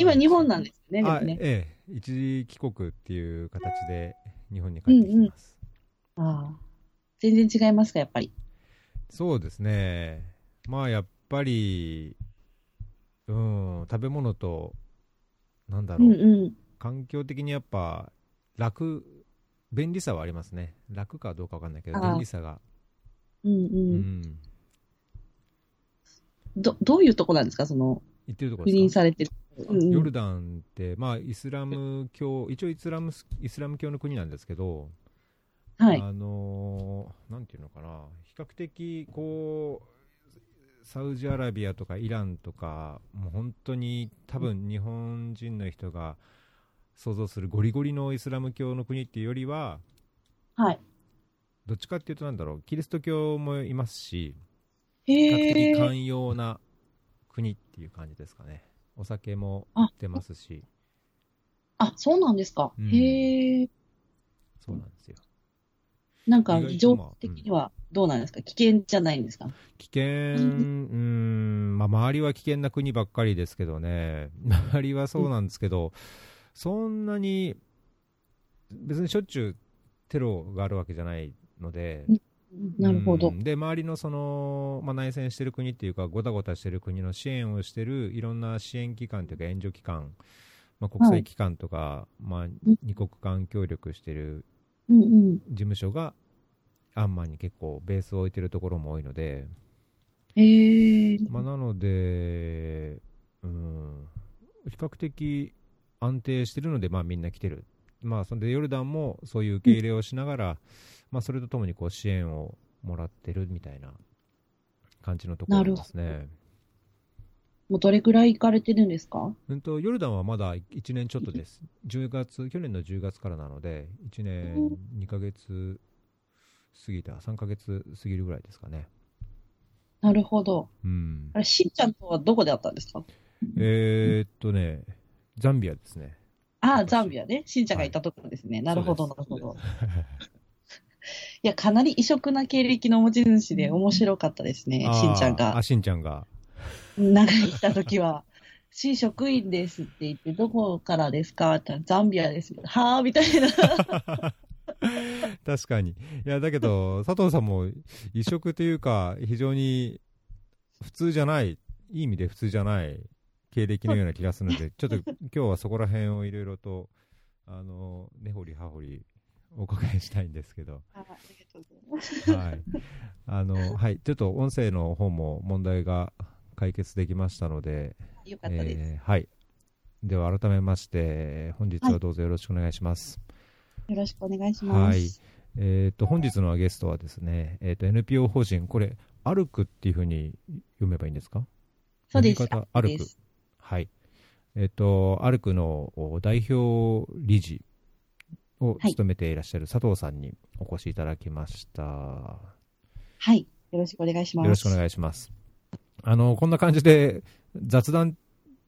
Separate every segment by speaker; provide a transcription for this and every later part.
Speaker 1: 今日本なんですよね、ね。
Speaker 2: ええ、一時帰国っていう形で日本に帰ってきてます。
Speaker 1: ああ。全然違いますか、やっぱり？
Speaker 2: そうですね。まあやっぱり、うん、食べ物と、なんだろう、
Speaker 1: うんうん。
Speaker 2: 環境的にやっぱ楽、便利さはありますね。楽かどうかわかんないけど、便利さが。
Speaker 1: うんう。
Speaker 2: うんん。
Speaker 1: ど、どういうとこなんですか、その、
Speaker 2: 言ってるとこ
Speaker 1: されてる。
Speaker 2: ヨルダンって、まあ、イスラム教、一応イスラムスイスラム教の国なんですけど、
Speaker 1: はい。
Speaker 2: あのーなんていうのかな、比較的こう、サウジアラビアとかイランとか、もう本当に多分日本人の人が想像するゴリゴリのイスラム教の国っていうよりは、
Speaker 1: はい。
Speaker 2: どっちかっていうと、なんだろう、キリスト教もいますし、
Speaker 1: へ
Speaker 2: 比較的
Speaker 1: え。
Speaker 2: 寛容な国っていう感じですかね。お酒も
Speaker 1: あ。
Speaker 2: 出ますし、
Speaker 1: あ、そうなんですか。
Speaker 2: うん。
Speaker 1: へえ。
Speaker 2: そうなんですよ。
Speaker 1: なんか、情
Speaker 2: まあ
Speaker 1: 報的にはどうなんですか？危険じゃないんですか？
Speaker 2: 危険、うーん、まあ、周りは危険な国ばっかりですけどね、周りはそうなんですけど、そんなに、別にしょっちゅうテロがあるわけじゃないので、
Speaker 1: なるほど
Speaker 2: う。んで、周りのその、まあ、内戦してる国っていうか、ごたごたしてる国の支援をしてるいろんな支援機関というか、援助機関、まあ、国際機関とか、まあ、二国間協力してる
Speaker 1: うんうん。
Speaker 2: 事務所が、アンマンに結構ベースを置いてるところも多いので、
Speaker 1: へえ。
Speaker 2: まあ、なので、うん、比較的安定してるので、まあ、みんな来てる、まあ、それでヨルダンもそういう受け入れをしながら、まあ、それとともにこう支援をもらってるみたいな感じのところですね。
Speaker 1: もうどれくらい行かれてるんですか？
Speaker 2: うんとヨルダンはまだ1年ちょっとです、10月去年の10月からなので、1年2ヶ月過ぎた、3ヶ月過ぎるぐらいですかね。
Speaker 1: なるほど。
Speaker 2: うん
Speaker 1: あ、れ、しんちゃんとはどこで会ったんですか？
Speaker 2: えー、っとね、ザンビアですね。
Speaker 1: ああ、ザンビアね。しんちゃんがいたところですね。なるほど、なるほど。いや、かなり異色な経歴の持ち主で面白かったですね、しんちゃんが
Speaker 2: あ、。しんちゃんが。
Speaker 1: 長い来た時は。し、職員ですって言って、どこからですかってザンビアです。はあみたいな。
Speaker 2: 確かに。いや、だけど、佐藤さんも異色というか、非常に普通じゃない、いい意味で普通じゃない経歴のような気がするので、ちょっと今日はそこら辺をいろいろと、あの、根掘り葉掘りお伺いしたいんですけど、
Speaker 1: あありがとうございます。
Speaker 2: はい。あの、はい。ちょっと音声の方も問題が解決できましたので、
Speaker 1: よかったです。
Speaker 2: えーはい。では改めまして、本日はどうぞよろしくお願いします。
Speaker 1: よろしくお願いします。
Speaker 2: はい。えっ、と、本日のゲストはですね、えっ、と、NPO 法人、これ、アルクっていうふうに読めばいいんですか？
Speaker 1: そうです。
Speaker 2: アルク。はい。えっ、と、アルクのお代表理事を
Speaker 1: はい
Speaker 2: 務めていらっしゃる佐藤さんにお越しいただきました。
Speaker 1: はい。よろしくお願いします。
Speaker 2: よろしくお願いします。あの、こんな感じで雑談っ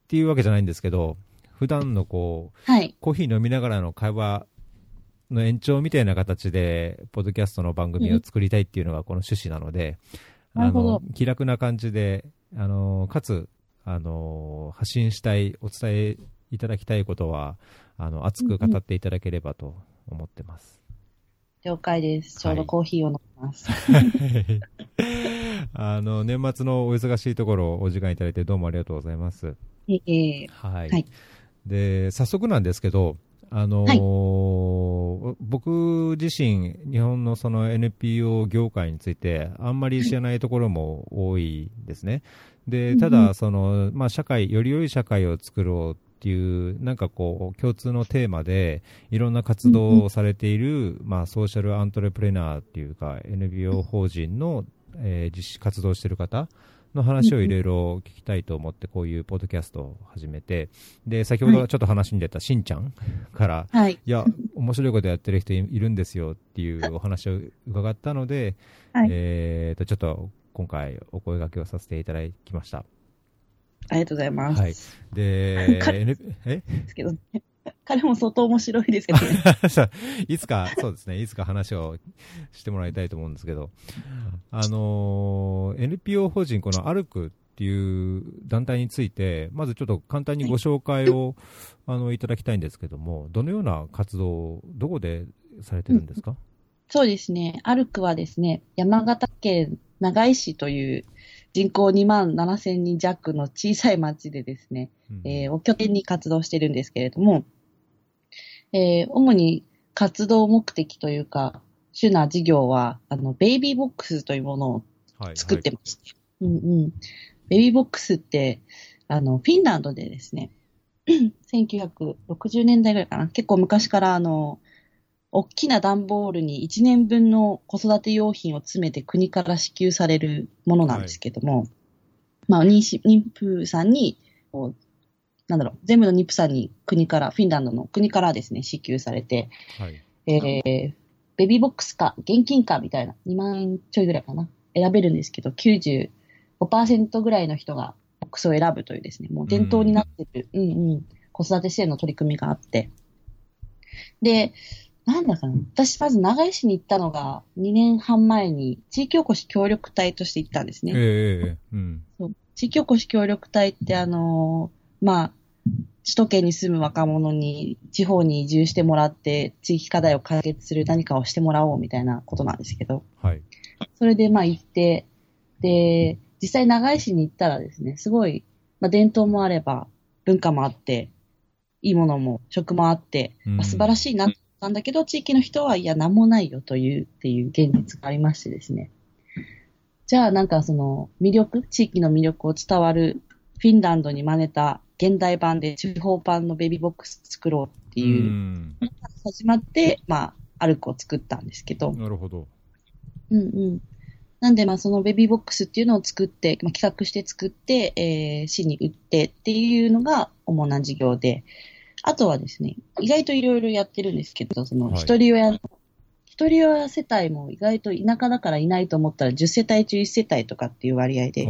Speaker 2: ていうわけじゃないんですけど、普段のこう、
Speaker 1: はい。
Speaker 2: コーヒー飲みながらの会話の延長みたいな形で、ポッドキャストの番組を作りたいっていうのがこの趣旨なので、あ
Speaker 1: なるほど
Speaker 2: の、気楽な感じで、あの、かつ、あの、発信したい、お伝えいただきたいことは、あの、熱く語っていただければと思ってます。
Speaker 1: 了解です。ちょうどコーヒーを飲みます。
Speaker 2: あの、年末のお忙しいところ、お時間いただいてどうもありがとうございます。
Speaker 1: ええ
Speaker 2: はい。
Speaker 1: はい
Speaker 2: で、早速なんですけど、あのー僕自身、日本のその NPO 業界について、あんまり知らないところも多いですね。で、ただ、その、まあ、社会、より良い社会を作ろうっていう、なんかこう、共通のテーマで、いろんな活動をされている、まあ、ソーシャルアントレプレナーっていうか、NPO 法人の、えー実施活動している方の話をいろいろ聞きたいと思って、こういうポッドキャストを始めて、で、先ほどちょっと話に出たしんちゃんから、
Speaker 1: はい。
Speaker 2: いや、面白いことやってる人いいるんですよっていうお話を伺ったので、
Speaker 1: はい
Speaker 2: えーと、ちょっと今回お声掛けをさせていただきました。
Speaker 1: ありがとうございます。
Speaker 2: はい。で、
Speaker 1: 彼ですけどね。彼も相当面白いですけど ね。
Speaker 2: いつか、そうですね、いつか話をしてもらいたいと思うんですけど、あのー NPO 法人、このアルクっっていう団体について、まずちょっと簡単にご紹介を、あのいただきたいんですけども、どのような活動を、どこでされてるんですか、
Speaker 1: そうですね。アルクはですね、山形県長井市という人口2万7千人弱の小さい町でですね、
Speaker 2: うん。
Speaker 1: えーを拠点に活動してるんですけれども、えー主に活動目的というか、主な事業は、あの、ベイビーボックスというものを
Speaker 2: はい
Speaker 1: 作ってまして、うんうん。ベビーボックスって、あの、フィンランドでですね、1960年代ぐらいかな、結構昔からあの、大きな段ボールに1年分の子育て用品を詰めて国から支給されるものなんですけども、まあ、妊娠妊婦さんに、なんだろう、全部の妊婦さんに国から、フィンランドの国からですね、支給されて、
Speaker 2: はい。
Speaker 1: えー、ベビーボックスか、現金かみたいな、2万円ちょいぐらいかな、選べるんですけど、95%ぐらいの人がボックスを選ぶというですね、もう伝統になってる、うん、うん子育て支援の取り組みがあって。で、なんだかな、私まず長井市に行ったのが2年半前に地域おこし協力隊として行ったんですね。
Speaker 2: ええええうん。
Speaker 1: そう地域おこし協力隊って、あのーまあ、首都圏に住む若者に地方に移住してもらって、地域課題を解決する何かをしてもらおうみたいなことなんですけど、
Speaker 2: はい。
Speaker 1: それでまあ行って、で、実際長井市に行ったらですね、すごい、まあ伝統もあれば、文化もあって、いいものも、食もあって、
Speaker 2: うん
Speaker 1: まあ素晴らしいななんだけど、地域の人は、いや、なんもないよという、っていう現実がありましてですね。じゃあ、なんかその、魅力、地域の魅力を伝わる、フィンランドに真似た現代版で地方版のベビーボックス作ろうっていう、
Speaker 2: ん
Speaker 1: 始まって、まあ、アルクを作ったんですけど、
Speaker 2: なるほど。
Speaker 1: うんうん。なんで、まあ、そのベビーボックスっていうのを作って、まあ、企画して作って、えー、市に売ってっていうのが主な事業で、あとはですね、意外といろいろやってるんですけど、その、
Speaker 2: はい
Speaker 1: 一人親の、一人親世帯も意外と田舎だからいないと思ったら10世帯中1世帯とかっていう割合で、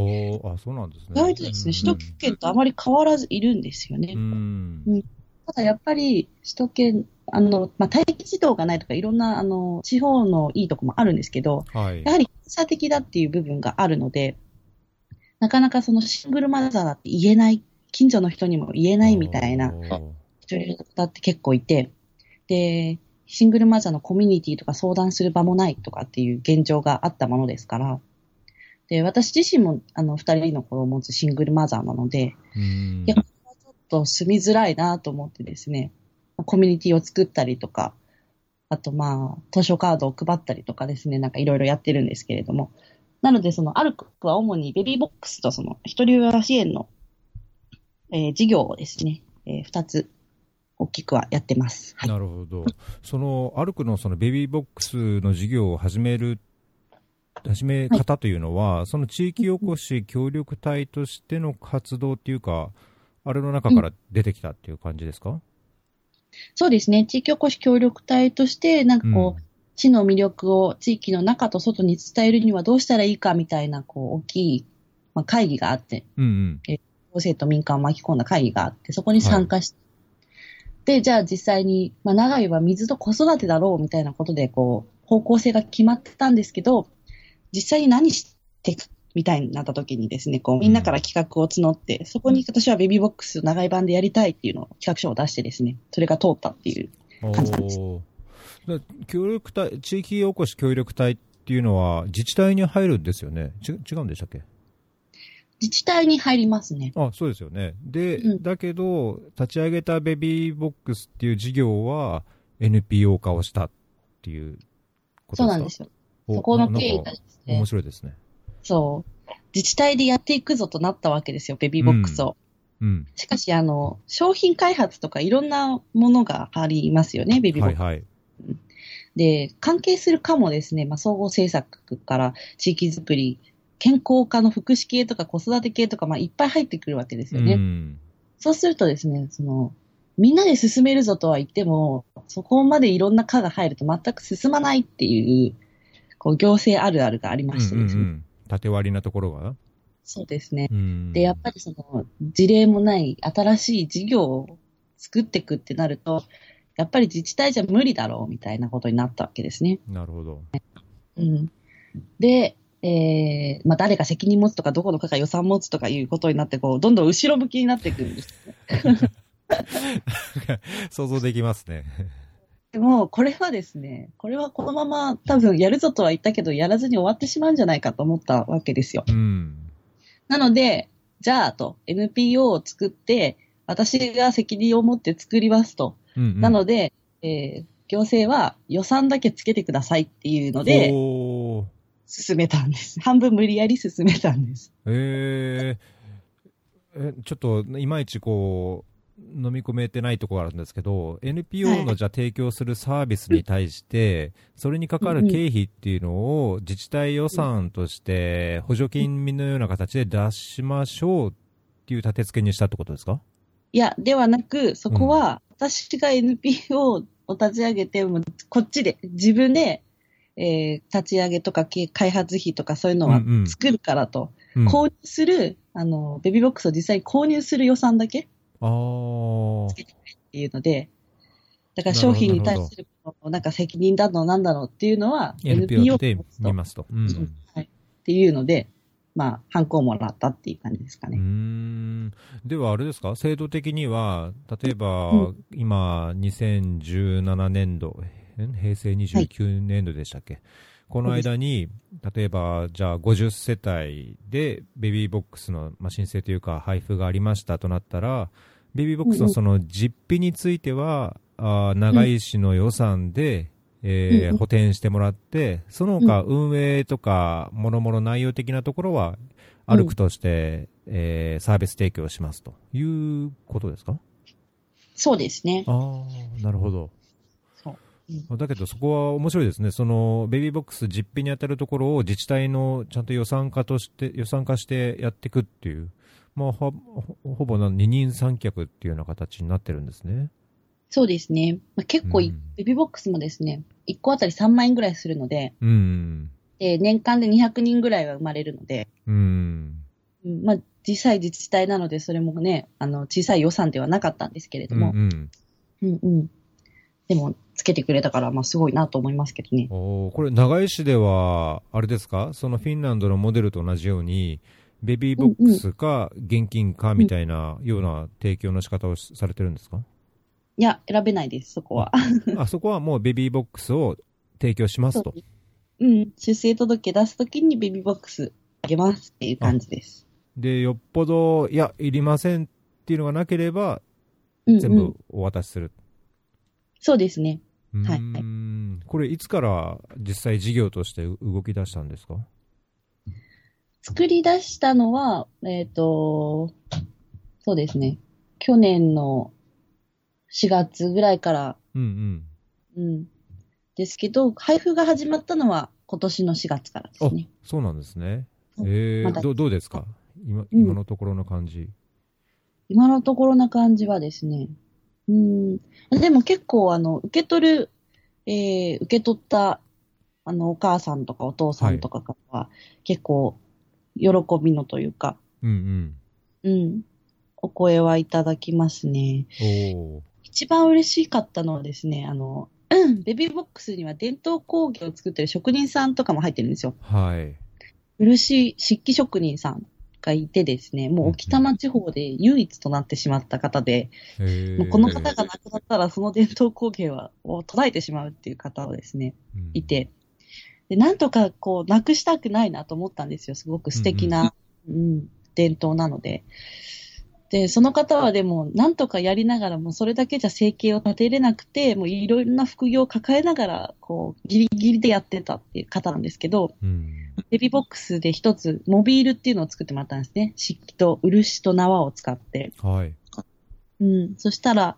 Speaker 2: あ、そうなんですね。
Speaker 1: 意外とですね、首都圏とあまり変わらずいるんですよね。
Speaker 2: うん。
Speaker 1: ただやっぱり首都圏、あの、まあ、待機児童がないとかいろんな、あの、地方のいいとこもあるんですけど、
Speaker 2: はい。
Speaker 1: やはり差差的だっていう部分があるので、なかなかそのシングルマザーだって言えない、近所の人にも言えないみたいな一人の方って結構いて、で、シングルマザーのコミュニティとか相談する場もないとかっていう現状があったものですから、で、私自身もあの二人の子を持つシングルマザーなので、
Speaker 2: うん
Speaker 1: いやちょっと住みづらいなと思ってですね、コミュニティを作ったりとか、あとまあ、図書カードを配ったりとかですね、なんかいろいろやってるんですけれども。なので、その、アルクは主にベビーボックスとその、一人親支援の、えー事業をですね、えー二つ、大きくはやってます。はい。
Speaker 2: なるほど。その、アルクのそのベビーボックスの事業を始める、始め方というのは、その地域おこし協力隊としての活動っていうか、あれの中から出てきたっていう感じですか、
Speaker 1: そうですね、地域おこし協力隊として、なんかこう、
Speaker 2: うん
Speaker 1: 市の魅力を地域の中と外に伝えるにはどうしたらいいかみたいな、こう、大きい、まあ、会議があって、
Speaker 2: うんうん。
Speaker 1: 行政と民間を巻き込んだ会議があって、そこに参加して、で、じゃあ実際に、まあ、長井は水と子育てだろうみたいなことで、こう、方向性が決まってたんですけど、実際に何していくみたいになった時にですね、こう、みんなから企画を募って、そこに私はベビーボックス長井版でやりたいっていうのを企画書を出してですね、それが通ったっていう。感じなんです
Speaker 2: 協力隊、地域おこし協力隊っていうのは、自治体に入るんですよね。ち違うんでしたっけ？
Speaker 1: 自治体に入りますね。
Speaker 2: あ、そうですよね。で、
Speaker 1: うん
Speaker 2: だけど、立ち上げたベビーボックスっていう事業は NPO 化をしたっていうことですか？
Speaker 1: そうなんですよ。
Speaker 2: お
Speaker 1: そこの経緯がね
Speaker 2: 面、白いですね。
Speaker 1: そう。自治体でやっていくぞとなったわけですよ、ベビーボックスを。
Speaker 2: うん。
Speaker 1: しかし、あの、商品開発とかいろんなものがありますよね、ベビーボックス。
Speaker 2: はいはい。
Speaker 1: で、関係するかもですね、まあ、総合政策から地域づくり、健康科の福祉系とか子育て系とか、まあ、いっぱい入ってくるわけですよね。
Speaker 2: うん。
Speaker 1: そうするとですね、その、みんなで進めるぞとは言っても、そこまでいろんな科が入ると全く進まないっていう、こう、行政あるあるがありましてですね。
Speaker 2: うんうんうん縦割りなところが？
Speaker 1: そうですね。
Speaker 2: うん。
Speaker 1: で、やっぱりその、事例もない新しい事業を作っていくってなると、やっぱり自治体じゃ無理だろうみたいなことになったわけですね。
Speaker 2: なるほど。
Speaker 1: うん。で、えー、まあ、誰が責任持つとか、どこの課が予算持つとかいうことになって、こう、どんどん後ろ向きになっていくんです、ね。
Speaker 2: 想像できますね。
Speaker 1: でも、これはですね、これはこのまま多分やるぞとは言ったけど、やらずに終わってしまうんじゃないかと思ったわけですよ。
Speaker 2: うん。
Speaker 1: なので、じゃあと、NPO を作って、私が責任を持って作りますと。
Speaker 2: うんうん、
Speaker 1: なので、えー行政は予算だけつけてくださいっていうので、進めたんです。半分無理やり進めたんです。
Speaker 2: えー、えちょっといまいちこう飲み込めてないところがあるんですけど NPO
Speaker 1: はい
Speaker 2: のじゃあ提供するサービスに対して、それにかかる経費っていうのを自治体予算として補助金のような形で出しましょうっていう立て付けにしたってことですか？
Speaker 1: いや、ではなく、そこは、私が NPO を立ち上げて、もうこっちで、自分で、えー立ち上げとかけ開発費とかそういうのは
Speaker 2: うんうん。
Speaker 1: 作るからと、
Speaker 2: うん、
Speaker 1: 購入する、あの、ベビーボックスを実際に購入する予算だけっ
Speaker 2: あー。
Speaker 1: ていうので、だから商品に対する、なんか責任だのなんだのっていうのは、
Speaker 2: NPO で
Speaker 1: と
Speaker 2: 見ますと。うん
Speaker 1: はい。っていうので、まあ、ハンコをもらったっていう感じですかね。
Speaker 2: ん。ではあれですか、制度的には、例えば、
Speaker 1: うん。
Speaker 2: 今、2017年度、ん平成29年度でしたっけ、この間に、例えば、じゃあ50世帯でベビーボックスの、まあ、申請というか、配布がありましたとなったら、ベビーボックスのその実費については、あー長井市の予算で、えー
Speaker 1: うん
Speaker 2: 補填してもらって、その他運営とか、もろもろ内容的なところは、歩くとして、えーサービス提供しますということですか？
Speaker 1: そうですね。
Speaker 2: ああ、なるほど。だけどそこは面白いですね。そのベビーボックス実費に当たるところを自治体のちゃんと予算化として、予算化してやっていくっていう、まあ、ほほほぼな二人三脚っていうような形になってるんですね。
Speaker 1: そうですね。まあ、結構い、
Speaker 2: うん
Speaker 1: ベビーボックスもですね、1個あたり3万円ぐらいするので、
Speaker 2: うん。
Speaker 1: で年間で200人ぐらいは生まれるので、
Speaker 2: うん。
Speaker 1: うんまあ、小さい自治体なので、それもね、あの、小さい予算ではなかったんですけれども、
Speaker 2: うんうん
Speaker 1: うんうん。でも、つけてくれたから、まあ、すごいなと思いますけどね。
Speaker 2: おーこれ、長井市では、あれですか、そのフィンランドのモデルと同じように、ベビーボックスか現金かみたいなような提供の仕方をしされてるんですか、
Speaker 1: いや、選べないです、そこは。
Speaker 2: あそこはもうベビーボックスを提供しますと。
Speaker 1: うん。出生届出すときにベビーボックスあげますっていう感じです。
Speaker 2: で、よっぽど、いや、いりませんっていうのがなければ、
Speaker 1: うん、うん。
Speaker 2: 全部お渡しする。
Speaker 1: そうですね。
Speaker 2: うー
Speaker 1: はい
Speaker 2: んこれ、いつから実際事業として動き出したんですか？
Speaker 1: 作り出したのは、えっ、と、そうですね。去年の4月ぐらいから、
Speaker 2: うんうん。
Speaker 1: うん。ですけど、配布が始まったのは今年の4月からですね。
Speaker 2: そうなんですね。
Speaker 1: うん
Speaker 2: えー
Speaker 1: まだ
Speaker 2: どどうですか？今
Speaker 1: うん
Speaker 2: 今のところの感じ。
Speaker 1: 今のところな感じはですね。うん。でも結構、あの、受け取る、えー受け取った、あの、お母さんとかお父さんとかからは、結構、喜びのというか、
Speaker 2: うん
Speaker 1: うん。お声はいただきますね。一番嬉しかったのはですね、あの、う んベビーボックスには伝統工芸を作ってる職人さんとかも入ってるんですよ。
Speaker 2: はい。
Speaker 1: 漆漆器職人さんがいてですね、もう沖多摩地方で唯一となってしまった方で、
Speaker 2: えー。
Speaker 1: もうこの方が亡くなったらその伝統工芸はを途絶えてしまうっていう方がですね、
Speaker 2: うん。
Speaker 1: いて、で、なんとかこう、なくしたくないなと思ったんですよ。すごく素敵な、うん、伝統なので。で、その方はでも、なんとかやりながらも、それだけじゃ生計を立てれなくて、もういろいろな副業を抱えながら、こう、ギリギリでやってたっていう方なんですけど、
Speaker 2: うん。
Speaker 1: ベビーボックスで一つ、モビールっていうのを作ってもらったんですね。漆器と漆と縄を使って。
Speaker 2: はい。
Speaker 1: うん。そしたら、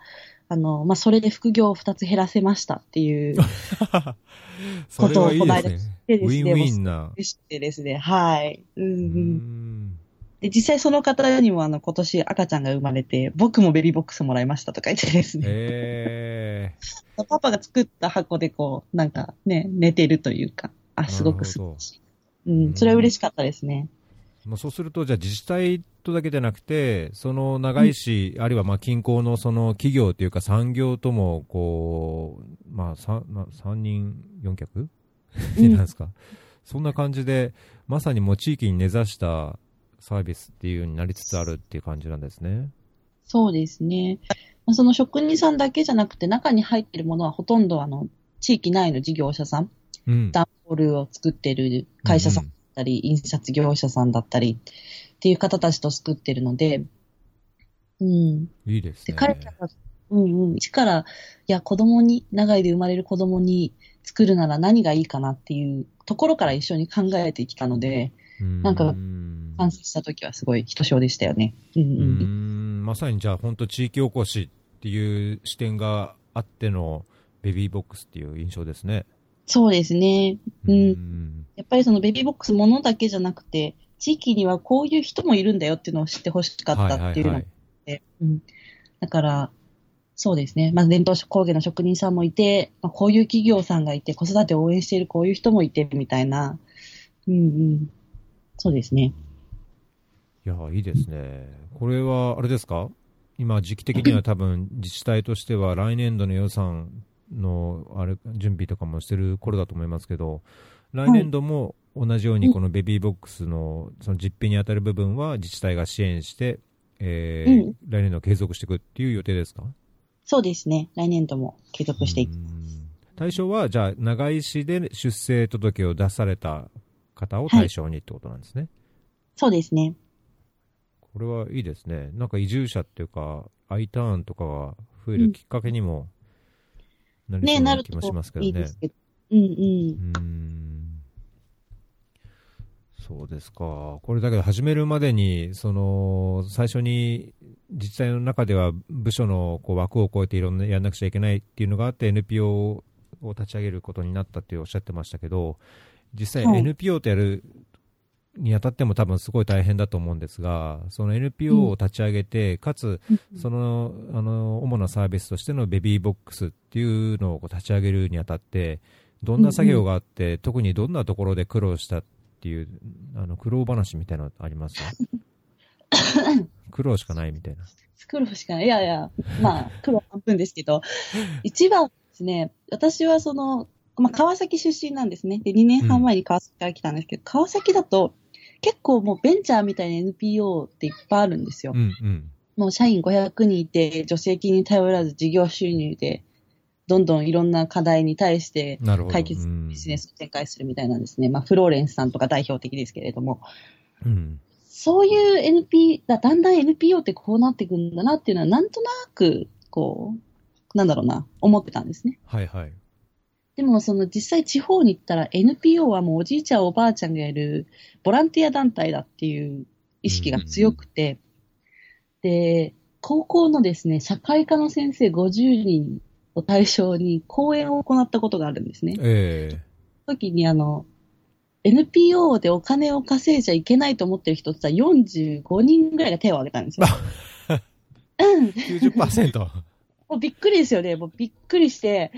Speaker 1: あの、まあ、それで副業を二つ減らせましたっていう、
Speaker 2: それはいいですね。
Speaker 1: でですね
Speaker 2: ウィンウィンな。
Speaker 1: てですね、はい。うん
Speaker 2: う
Speaker 1: うん。
Speaker 2: ん
Speaker 1: で、実際その方にもあの、今年赤ちゃんが生まれて、僕もベビーボックスもらいましたとか言ってですね、
Speaker 2: え
Speaker 1: パパが作った箱でこう、なんかね、寝てるというか、あ、すごく素
Speaker 2: なるほど。
Speaker 1: 晴らしい。うん、それは嬉しかったですね。
Speaker 2: ーもうそうすると、じゃあ自治体とだけでなくて、その長井市、あるいはまあ近郊のその企業というか産業とも、こう、まあ、三まあ三人四脚？
Speaker 1: うん。
Speaker 2: なんですか？そんな感じで、まさにもう地域に根ざしたサービスっていうようになりつつあるっていう感じなんですね。
Speaker 1: そうですね。まあその職人さんだけじゃなくて、中に入ってるものはほとんどあの、地域内の事業者さん、
Speaker 2: うん。
Speaker 1: 段ボールを作ってる会社さんだったり、印刷業者さんだったりっていう方たちと作ってるので、うん。
Speaker 2: いいです
Speaker 1: で、
Speaker 2: ね。
Speaker 1: 彼らが、うんうん、一から、いや、子供に、長井で生まれる子供に作るなら何がいいかなっていうところから一緒に考えてきたので、なんか
Speaker 2: うん
Speaker 1: 完成した時はすごいひとしおでしたよね。うん
Speaker 2: う
Speaker 1: うん。
Speaker 2: んまさにじゃあ本当地域おこしっていう視点があってのベビーボックスっていう印象ですね。
Speaker 1: そうですね。うん
Speaker 2: ん
Speaker 1: やっぱりそのベビーボックスものだけじゃなくて、地域にはこういう人もいるんだよっていうのを知ってほしかったっていうの
Speaker 2: はいはい
Speaker 1: で、うん。だから、そうですね。まあ、伝統工芸の職人さんもいて、まあ、こういう企業さんがいて、子育てを応援しているこういう人もいて、みたいな。うんうん。そうですね。
Speaker 2: いや、いいですね。これは、あれですか？今、時期的には多分、自治体としては来年度の予算の、あれ、準備とかもしてる頃だと思いますけど、来年度も同じようにこのベビーボックスの、その実費に当たる部分は自治体が支援して、えー
Speaker 1: うん
Speaker 2: 来年度継続していくっていう予定ですか？
Speaker 1: そうですね。来年度も継続していく。
Speaker 2: うん対象は、じゃあ、長井市で出生届を出された方を対象にってことなんですね。
Speaker 1: そうですね。
Speaker 2: これはいいですね。なんか移住者っていうか、I ターンとかが増えるきっかけにもなり
Speaker 1: ね、
Speaker 2: そう
Speaker 1: な
Speaker 2: 気もしますけどね
Speaker 1: いい。うんうん。
Speaker 2: うーんそうですか。これだけど始めるまでに、その、最初に自治体の中では部署のこう枠を超えていろんなやんなくちゃいけないっていうのがあって NPO を立ち上げることになったっておっしゃってましたけど、実際
Speaker 1: はい
Speaker 2: NPO とやるにあたっても多分すごい大変だと思うんですが、その NPO を立ち上げて、かつ、その、あの、主なサービスとしてのベビーボックスっていうのをこう立ち上げるにあたって、どんな作業があって、特にどんなところで苦労したっていう、あの、苦労話みたいなのあります？苦労しかないみたいな。
Speaker 1: 苦労しかない。いやいや、まあ、苦労半分ですけど、一番ですね、私はその、まあ、川崎出身なんですね。で、2年半前に川崎から来たんですけど、川崎だと、結構もうベンチャーみたいな NPO っていっぱいあるんですよ。
Speaker 2: うんうん。
Speaker 1: もう社員500人いて、助成金に頼らず事業収入で、どんどんいろんな課題に対して。解決ビジネスを展開するみたいなんですね。まあ、フローレンスさんとか代表的ですけれども。
Speaker 2: うん。うん。
Speaker 1: そういう NP、だだんだん NPO ってこうなっていくんだなっていうのは、なんとなく、こう、なんだろうな、思ってたんですね。
Speaker 2: はいはい。
Speaker 1: でも、その実際地方に行ったら NPO はもうおじいちゃんおばあちゃんがやるボランティア団体だっていう意識が強くて、で、高校のですね、社会科の先生50人を対象に講演を行ったことがあるんですね。
Speaker 2: ええ
Speaker 1: その時にあの、NPO でお金を稼いじゃいけないと思ってる人ってさ、45人ぐらいが手を挙げたんですよ。うん。
Speaker 2: 90%。
Speaker 1: もうびっくりですよね。もうびっくりして、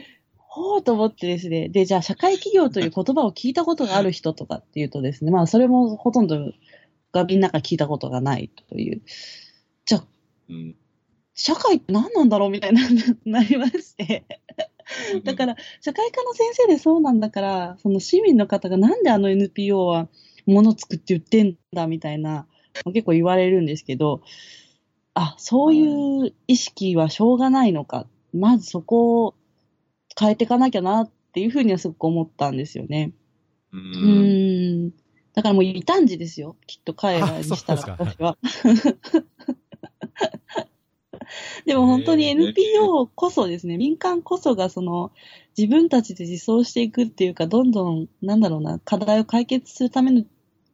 Speaker 1: ほうと思ってですね。で、じゃあ社会企業という言葉を聞いたことがある人とかっていうとですね、まあそれもほとんどがみんなが聞いたことがないという。じゃあ、
Speaker 3: うん
Speaker 1: 社会って何なんだろうみたいな、なりまして。だから、社会科の先生でそうなんだから、その市民の方がなんであの NPO は物作って売ってんだみたいな、結構言われるんですけど、あ、そういう意識はしょうがないのか。まずそこを変えていかなきゃなっていうふうにはすごく思ったんですよね。
Speaker 3: う
Speaker 1: うん。だからもう異端児ですよ。きっと彼らにしたら私は。でも本当に NPO こそですね、民間こそがその自分たちで自走していくっていうか、どんどん、なんだろうな、課題を解決するための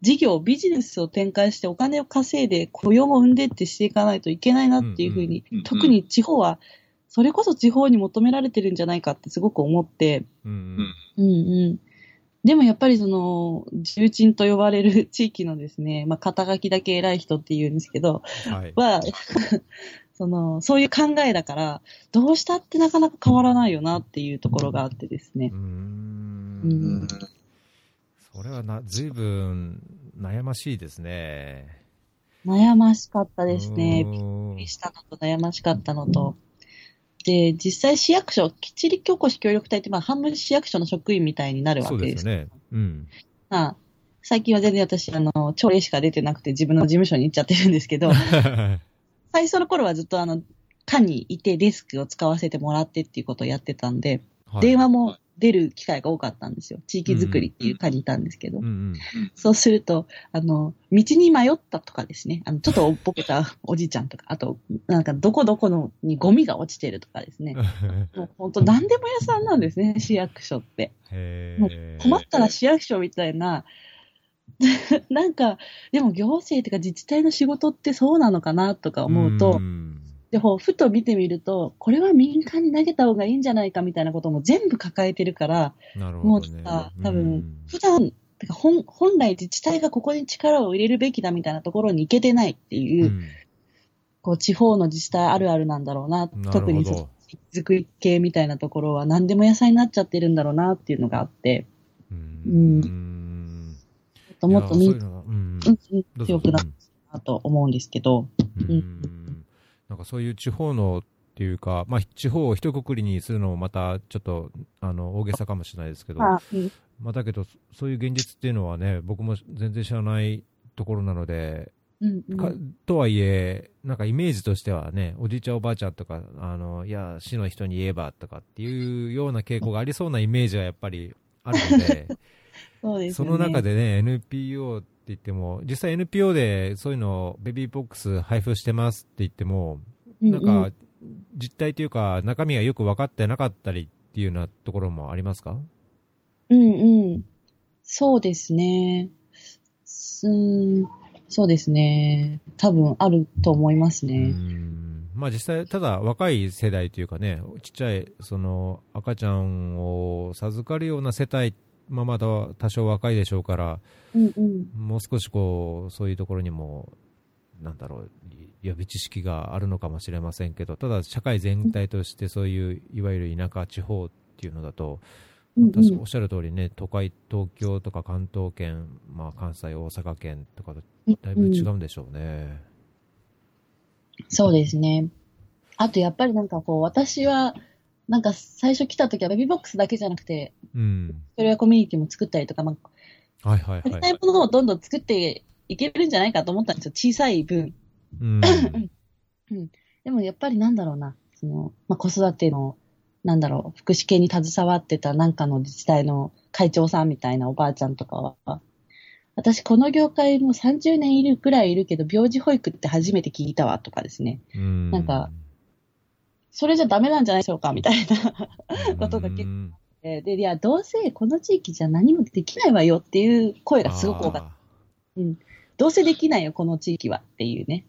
Speaker 1: 事業、ビジネスを展開してお金を稼いで雇用も生んでってしていかないといけないなっていうふうに、特に地方は、それこそ地方に求められてるんじゃないかってすごく思って、
Speaker 2: うん
Speaker 1: うんうん。でもやっぱりその、重鎮と呼ばれる地域のですね、まあ、肩書きだけ偉い人って言うんですけど、
Speaker 2: うん。はい。
Speaker 1: は、その、そういう考えだから、どうしたってなかなか変わらないよなっていうところがあってですね
Speaker 2: う
Speaker 1: んん。
Speaker 2: それはな、ずいぶん悩ましいですね。
Speaker 1: 悩ましかったですね。びっ
Speaker 2: うん
Speaker 1: くりしたのと悩ましかったのと。で、実際市役所、きっちりおこし協力隊って、まあ、半分市役所の職員みたいになるわ
Speaker 2: そう
Speaker 1: けです。
Speaker 2: ですよね。うん。
Speaker 1: まあ、最近は全然私、あの、朝礼しか出てなくて自分の事務所に行っちゃってるんですけど、最初の頃はずっとあの、課にいてデスクを使わせてもらってっていうことをやってたんで、
Speaker 2: はい
Speaker 1: 電話も出る機会が多かったんですよ。地域づくりっていう課にいたんですけど。
Speaker 2: うんうん。
Speaker 1: そうすると、あの、道に迷ったとかですね、あの、ちょっとおっぽけたおじいちゃんとか、あと、なんかどこどこのにゴミが落ちてるとかですね。もう本当何でも屋さんなんですね、市役所って。
Speaker 2: へ
Speaker 1: もう
Speaker 2: ー
Speaker 1: 困ったら市役所みたいな、なんか、でも行政っていうか自治体の仕事ってそうなのかなとか思うと、
Speaker 2: ん
Speaker 1: でふと見てみると、これは民間に投げた方がいいんじゃないかみたいなことも全部抱えてるから、
Speaker 2: なる
Speaker 1: もう
Speaker 2: ほどね。
Speaker 1: さ、多
Speaker 2: う
Speaker 1: 分
Speaker 2: ん、
Speaker 1: 普段、てか本本来自治体がここに力を入れるべきだみたいなところに行けてないっていう、
Speaker 2: うん。
Speaker 1: こう地方の自治体あるあるなんだろうな、
Speaker 2: な
Speaker 1: 特に作り系みたいなところは何でも野菜になっちゃってるんだろうなっていうのがあって、
Speaker 2: うん。
Speaker 1: もっともっと
Speaker 2: い
Speaker 1: み
Speaker 2: ん
Speaker 1: うんうん
Speaker 2: どうぞ
Speaker 1: 強くなったなと思うんですけど、
Speaker 2: うん。うんなんかそういう地方のっていうか、まあ、地方を一括りにするのもまたちょっとあの大げさかもしれないですけど、
Speaker 1: まあ
Speaker 2: だけど、そういう現実っていうのはね、僕も全然知らないところなので、
Speaker 1: うんうん
Speaker 2: かとはいえ、なんかイメージとしてはね、おじいちゃん、おばあちゃんとか、あのいや、市の人に言えばとかっていうような傾向がありそうなイメージはやっぱりあるので、
Speaker 1: そうです
Speaker 2: そ。の中でね、NPO って言っても、実際 NPO でそういうのをベビーボックス配布してますって言っても、なんか、実態というか、中身がよく分かってなかったりっていうようなところもありますか？
Speaker 1: うんうん。そうですね。すうんそうですね。多分あると思います
Speaker 2: う
Speaker 1: ね。
Speaker 2: んまあ実際、ただ若い世代というかね、ちっちゃい、その赤ちゃんを授かるような世帯、まあまだ多少若いでしょうから、
Speaker 1: うんうん。
Speaker 2: もう少しこう、そういうところにも、なんだろう、予備知識があるのかもしれませんけど、ただ社会全体としてそういう、いわゆる田舎地方っていうのだと、
Speaker 1: うんうん
Speaker 2: 確かおっしゃる通りね、都会、東京とか関東圏、まあ関西、大阪県とかとだいぶ違うんでしょうね。
Speaker 1: そうですね。あとやっぱりなんかこう、私は、なんか最初来た時はベビーボックスだけじゃなくて、
Speaker 2: うん。
Speaker 1: それはコミュニティも作ったりとか、まあ、
Speaker 2: はいはいはい。
Speaker 1: ないものをどんどん作っていけるんじゃないかと思ったんですよ。小さい分。
Speaker 2: うん。
Speaker 1: でもやっぱりなんだろうな、その、まあ、子育ての、なんだろう、福祉系に携わってたなんかの自治体の会長さんみたいなおばあちゃんとかは、私この業界も30年いるくらいいるけど、病児保育って初めて聞いたわとかですね。
Speaker 2: うん
Speaker 1: なんか、それじゃダメなんじゃないでしょうかみたいなことが結構
Speaker 2: うん
Speaker 1: で、で、いや、どうせこの地域じゃ何もできないわよっていう声がすごく多かった。
Speaker 2: あ
Speaker 1: どうせできないよ、この地域はっていうね。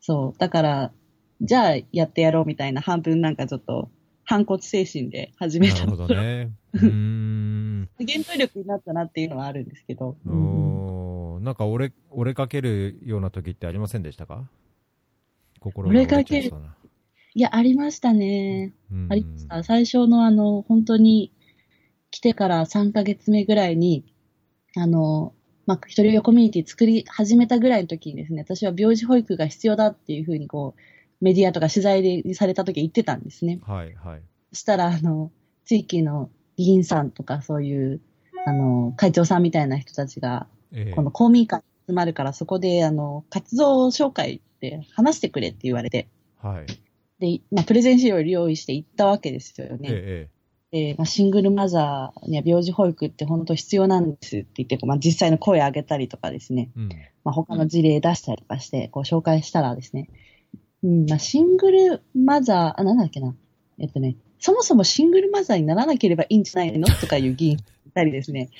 Speaker 1: そう。だから、じゃあやってやろうみたいな半分なんかちょっと反骨精神で始めた
Speaker 2: ーなるほどね。うーん。
Speaker 1: 原動力になったなっていうのはあるんですけど。うんうん
Speaker 2: おーなんか折れ、折れかけるような時ってありませんでしたか？心が
Speaker 1: 折れかける
Speaker 2: い
Speaker 1: や、ありましたね。
Speaker 2: うん
Speaker 1: ありました。最初のあの、本当に来てから3ヶ月目ぐらいに、あの、まあ、一人親コミュニティ作り始めたぐらいの時にですね、私は病児保育が必要だっていうふうにこう、メディアとか取材でされた時言ってたんですね。
Speaker 2: はいはい。
Speaker 1: そしたら、あの、地域の議員さんとかそういう、あの、会長さんみたいな人たちが、
Speaker 2: ええ
Speaker 1: この公民館に集まるからそこで、あの、活動紹介って話してくれって言われて、
Speaker 2: はい。
Speaker 1: で、まあ、プレゼン資料を用意して行ったわけですよね。
Speaker 2: え
Speaker 1: で、まあ、シングルマザーには病児保育って本当必要なんですって言って、まあ、実際の声を上げたりとかですね、
Speaker 2: えうん。
Speaker 1: まあ、他の事例出したりとかして、こう紹介したらですね、うん、まあ、シングルマザー、あ、なんだっけな、えっとね、そもそもシングルマザーにならなければいいんじゃないのとかいう議員いたりですね、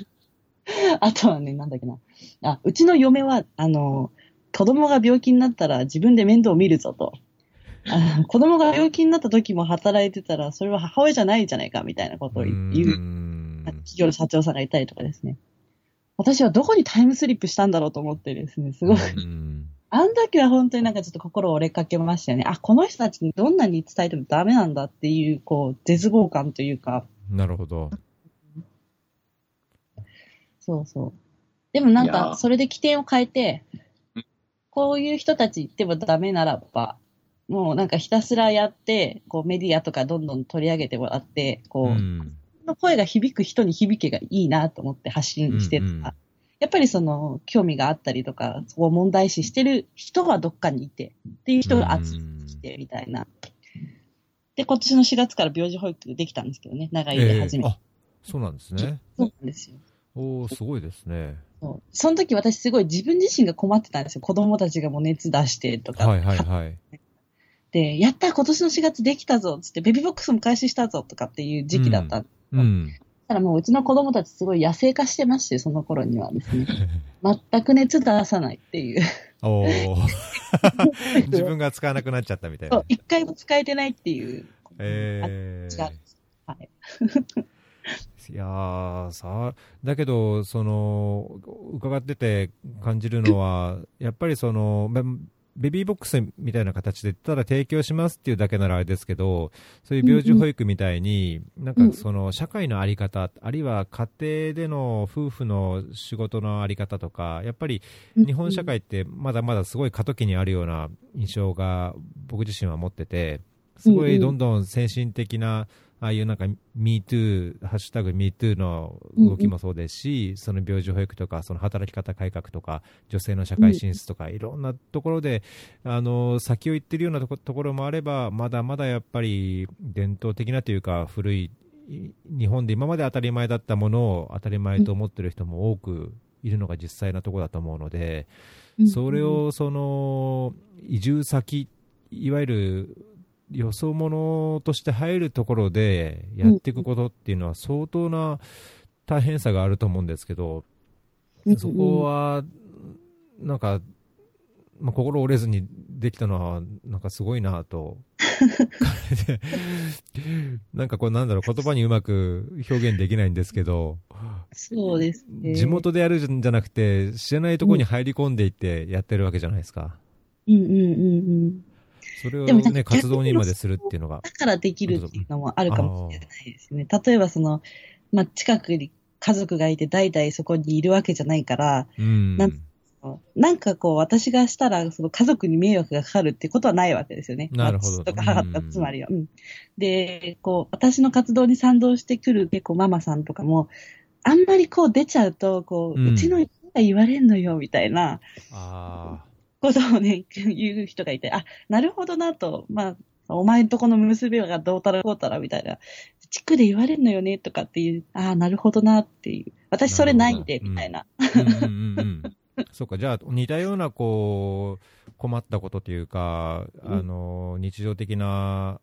Speaker 1: あとはね、なんだっけな、あ、うちの嫁は、あの、子供が病気になったら自分で面倒を見るぞと。あ 子供が病気になった時も働いてたら、それは母親じゃないじゃないかみたいなことを言う企業の社長さんがいたりとかですね。私はどこにタイムスリップしたんだろうと思ってですね、すごい。
Speaker 2: うん
Speaker 1: あの時は本当になんかちょっと心折れかけましたよね。あ、この人たちにどんなに伝えてもダメなんだっていう、こう、絶望感というか、
Speaker 2: なるほど。
Speaker 1: そうそう。でもなんか、それで起点を変えて、こういう人たち言ってもダメならば、もうなんかひたすらやって、こうメディアとかどんどん取り上げてもらって、こう、
Speaker 2: うん
Speaker 1: の声が響く人に響けがいいなと思って発信してた。
Speaker 2: うんうん
Speaker 1: やっぱりその、興味があったりとか、そこを問題視してる人はどっかにいて、っていう人が集まってきて、みたいな。で、今年の4月から病児保育できたんですけどね、長いで初めて。
Speaker 2: あ、そうなんですね。
Speaker 1: そうなんですよ。
Speaker 2: おおすごいですね。
Speaker 1: そうその時私すごい自分自身が困ってたんですよ。子供たちがもう熱出してとか。
Speaker 2: はいはいはい。
Speaker 1: で、やった今年の4月できたぞつって、ベビーボックスも開始したぞとかっていう時期だった。
Speaker 2: うん。
Speaker 1: ただもううちの子供たちすごい野生化してまして、その頃にはですね。全く熱出さないっていう。
Speaker 2: おお 自分が使わなくなっちゃったみたいな。
Speaker 1: 一回も使えてないっていう。
Speaker 2: えー
Speaker 1: 違う。はい。
Speaker 2: いやーさだけど、その伺ってて感じるのは、やっぱりそのべベビーボックスみたいな形で、ただ提供しますっていうだけならあれですけど、そういう病児保育みたいに、なんかその社会の在り方、あるいは家庭での夫婦の仕事の在り方とか、やっぱり日本社会ってまだまだすごい過渡期にあるような印象が僕自身は持ってて、すごいどんどん先進的な、ああいうなんか MeToo、ハッシュタグ MeToo の動きもそうですし、その病児保育とか、その働き方改革とか、女性の社会進出とか、いろんなところで、あの、先を行ってるようなとこところもあれば、まだまだやっぱり伝統的なというか、古い、い日本で今まで当たり前だったものを当たり前と思ってる人も多くいるのが実際なところだと思うので、それをその移住先、いわゆる予想ものとして入るところでやっていくことっていうのは相当な大変さがあると思うんですけど、そこはなんか、まあ、心折れずにできたのはなんかすごいなと なんかこうなんだろう言葉にうまく表現できないんですけど
Speaker 1: そうですね。
Speaker 2: 地元でやるんじゃなくて知らないところに入り込んでいってやってるわけじゃないですか。
Speaker 1: うんうんうんうん。
Speaker 2: それを
Speaker 1: でも
Speaker 2: 活動にまでするっていうのが
Speaker 1: だからできるっていうのもあるかもしれないですね。例えばその、まあ、近くに家族がいて代々そこにいるわけじゃないから、
Speaker 2: うん。
Speaker 1: なんなんかこう私がしたらその家族に迷惑がかかるってことはないわけですよね。
Speaker 2: なるほど。
Speaker 1: とか母とつまりは。うん。で、こう私の活動に賛同してくる結構ママさんとかも、あんまりこう出ちゃうと、こう、
Speaker 2: う
Speaker 1: うんちの家が言われんのよみたいな。
Speaker 2: あ
Speaker 1: ことをね、言う人がいて、あ、なるほどなと、まあ、お前んとこの娘がどうたらこうたらみたいな、地区で言われんのよねとかっていう、ああ、なるほどなっていう。私それないんで、みたいな。
Speaker 2: ーうんうんうんうん そうかじゃあ似たようなこう困ったことというか、あの日常的な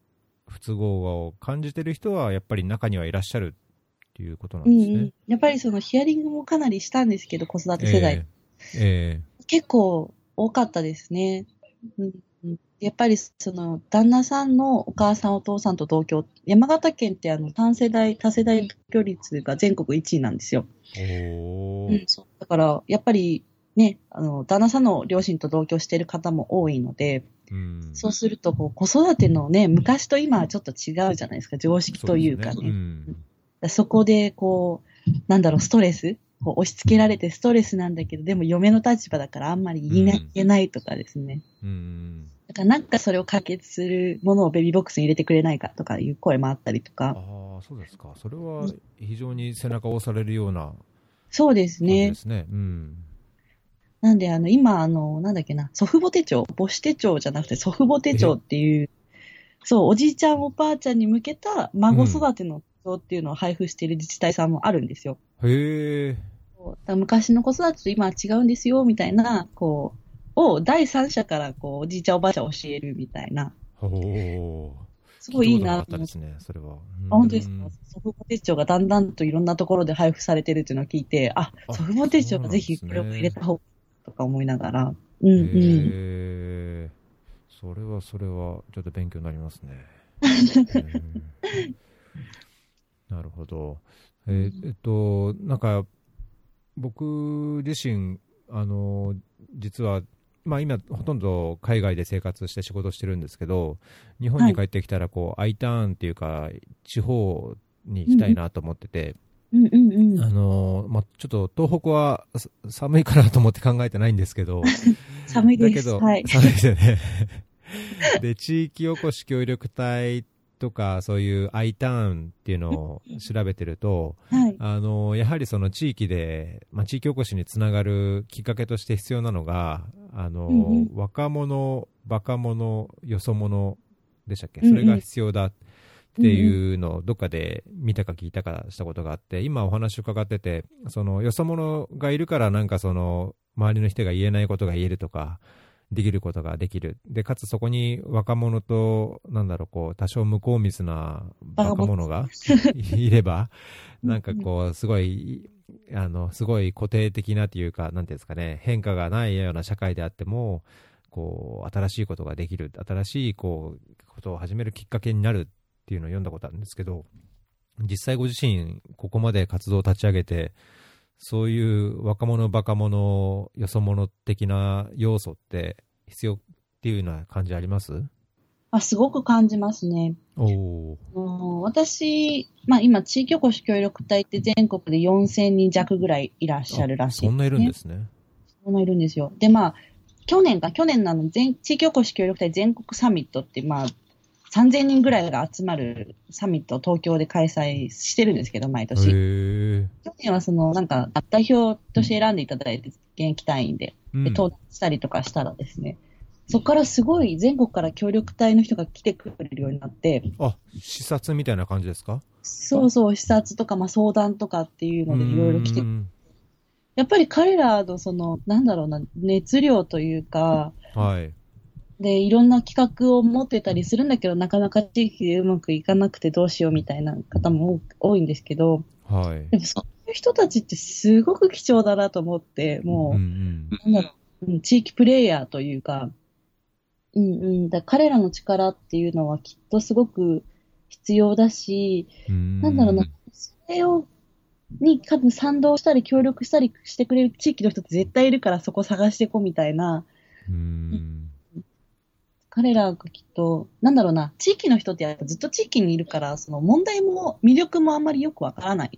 Speaker 2: 不都合を感じてる人はやっぱり中にはいらっしゃるっていうことなん
Speaker 1: うん
Speaker 2: ですね。
Speaker 1: うん。やっぱりそのヒアリングもかなりしたんですけど、子育て世代。
Speaker 2: ええ
Speaker 1: 結構多かったですね。うんうんやっぱりその旦那さんのお母さんお父さんと同居、山形県ってあの単世代、多世代同居率が全国1位なんですよ。うん、そうだからやっぱりね、あの旦那さんの両親と同居している方も多いので、
Speaker 2: うん
Speaker 1: そうするとこう子育てのね、昔と今はちょっと違うじゃないですか、常識というかね。
Speaker 2: そですうん
Speaker 1: そこでこう、なんだろう、ストレスこう押し付けられてストレスなんだけど、でも嫁の立場だからあんまり言えない,、
Speaker 2: うん
Speaker 1: 言えないとかですね。
Speaker 2: うん
Speaker 1: だからなんかそれを解決するものをベビーボックスに入れてくれないかとかいう声もあったりとか。
Speaker 2: ああそうですかそれは非常に背中を押されるような
Speaker 1: そうですね
Speaker 2: で。すね。うん
Speaker 1: なんであの、今あの、なんだっけな、祖父母手帳、母子手帳じゃなくて祖父母手帳っていう、そう、おじいちゃんおばあちゃんに向けた孫育ての手帳っていうのを配布している自治体さんもあるんですよ。うだから昔の子育てと今は違うんですよ、みたいな、こう、を第三者からこう、おじいちゃんおばあちゃん教えるみたいな、
Speaker 2: おお
Speaker 1: すごいいいなと思っ
Speaker 2: ねそれは。
Speaker 1: あ本当ですか？祖父母手帳がだんだんといろんなところで配布されてるっていうのを聞いて、あ、
Speaker 2: あ
Speaker 1: 祖父母手帳がぜひこれを入れた方がとか思いながら、うんうん。
Speaker 2: へえそれはそれはちょっと勉強になりますね。うん。なるほど。えーえっと、なんか、僕自身、あの、実は、まあ今、ほとんど海外で生活して仕事してるんですけど、日本に帰ってきたら、こう、I ターンっていうか、地方に行きたいなと思ってて、
Speaker 1: うんうんうん。
Speaker 2: あの、まあちょっと東北はさ寒いかなと思って考えてないんですけど、
Speaker 1: 寒いです。
Speaker 2: だけど、
Speaker 1: はい。
Speaker 2: 寒いですよね。で、地域おこし協力隊とか、そういう I ターンっていうのを調べてると、
Speaker 1: はい。
Speaker 2: あの、やはりその地域で、まあ、地域おこしにつながるきっかけとして必要なのが、あの、
Speaker 1: うんうん。
Speaker 2: 若者、バカ者、よそ者でしたっけ？それが必要だっていうのをどっかで見たか聞いたかしたことがあって、今お話伺ってて、その、よそ者がいるからなんかその、周りの人が言えないことが言えるとか、できることができる。で、かつそこに若者と、なんだろう、こう、多少向こう水なバカ者が いれば、なんかこう、すごい、あの、すごい固定的なというか、なんていうんですかね、変化がないような社会であっても、こう、新しいことができる、新しい、こう、ことを始めるきっかけになるっていうのを読んだことあるんですけど、実際ご自身、ここまで活動を立ち上げて、そういう若者、バカ者、よそ者的な要素って必要っていうような感じあります？
Speaker 1: あ、すごく感じますね。
Speaker 2: お
Speaker 1: 私、まあ今、地域おこし協力隊って全国で4000人弱ぐらいいらっしゃるらしい、
Speaker 2: そんないるんですね。
Speaker 1: そんないるんですよ。で、まあ、去年か、去年のあの全、地域おこし協力隊全国サミットって、まあ、3000人ぐらいが集まるサミットを東京で開催してるんですけど、毎
Speaker 2: へ
Speaker 1: 年。
Speaker 2: え。
Speaker 1: 去年はその、なんか、代表として選んでいただいて、現役隊員で、で、
Speaker 2: うん。
Speaker 1: 登壇したりとかしたらですね、そこからすごい全国から協力隊の人が来てくれるようになって、
Speaker 2: あ、視察みたいな感じですか？
Speaker 1: そうそう、視察とか、まあ、相談とかっていうのでいろいろ来て。
Speaker 2: う、ん。
Speaker 1: やっぱり彼らのその、なんだろうな、熱量というか、
Speaker 2: はい。
Speaker 1: で、いろんな企画を持ってたりするんだけど、なかなか地域でうまくいかなくてどうしようみたいな方も多多いんですけど、
Speaker 2: はい。
Speaker 1: でもそういう人たちってすごく貴重だなと思って、もう、
Speaker 2: うん
Speaker 1: なんだろう、うん地域プレイヤーというか、うんうん、だ彼らの力っていうのはきっとすごく必要だし、
Speaker 2: うん。
Speaker 1: なんだろうな、それを、に多分賛同したり協力したりしてくれる地域の人って絶対いるからそこ探していこうみたいな、
Speaker 2: うん。
Speaker 1: 彼らがきっと、なんだろうな、地域の人ってやっぱずっと地域にいるから、その問題も魅力もあんまりよくわからない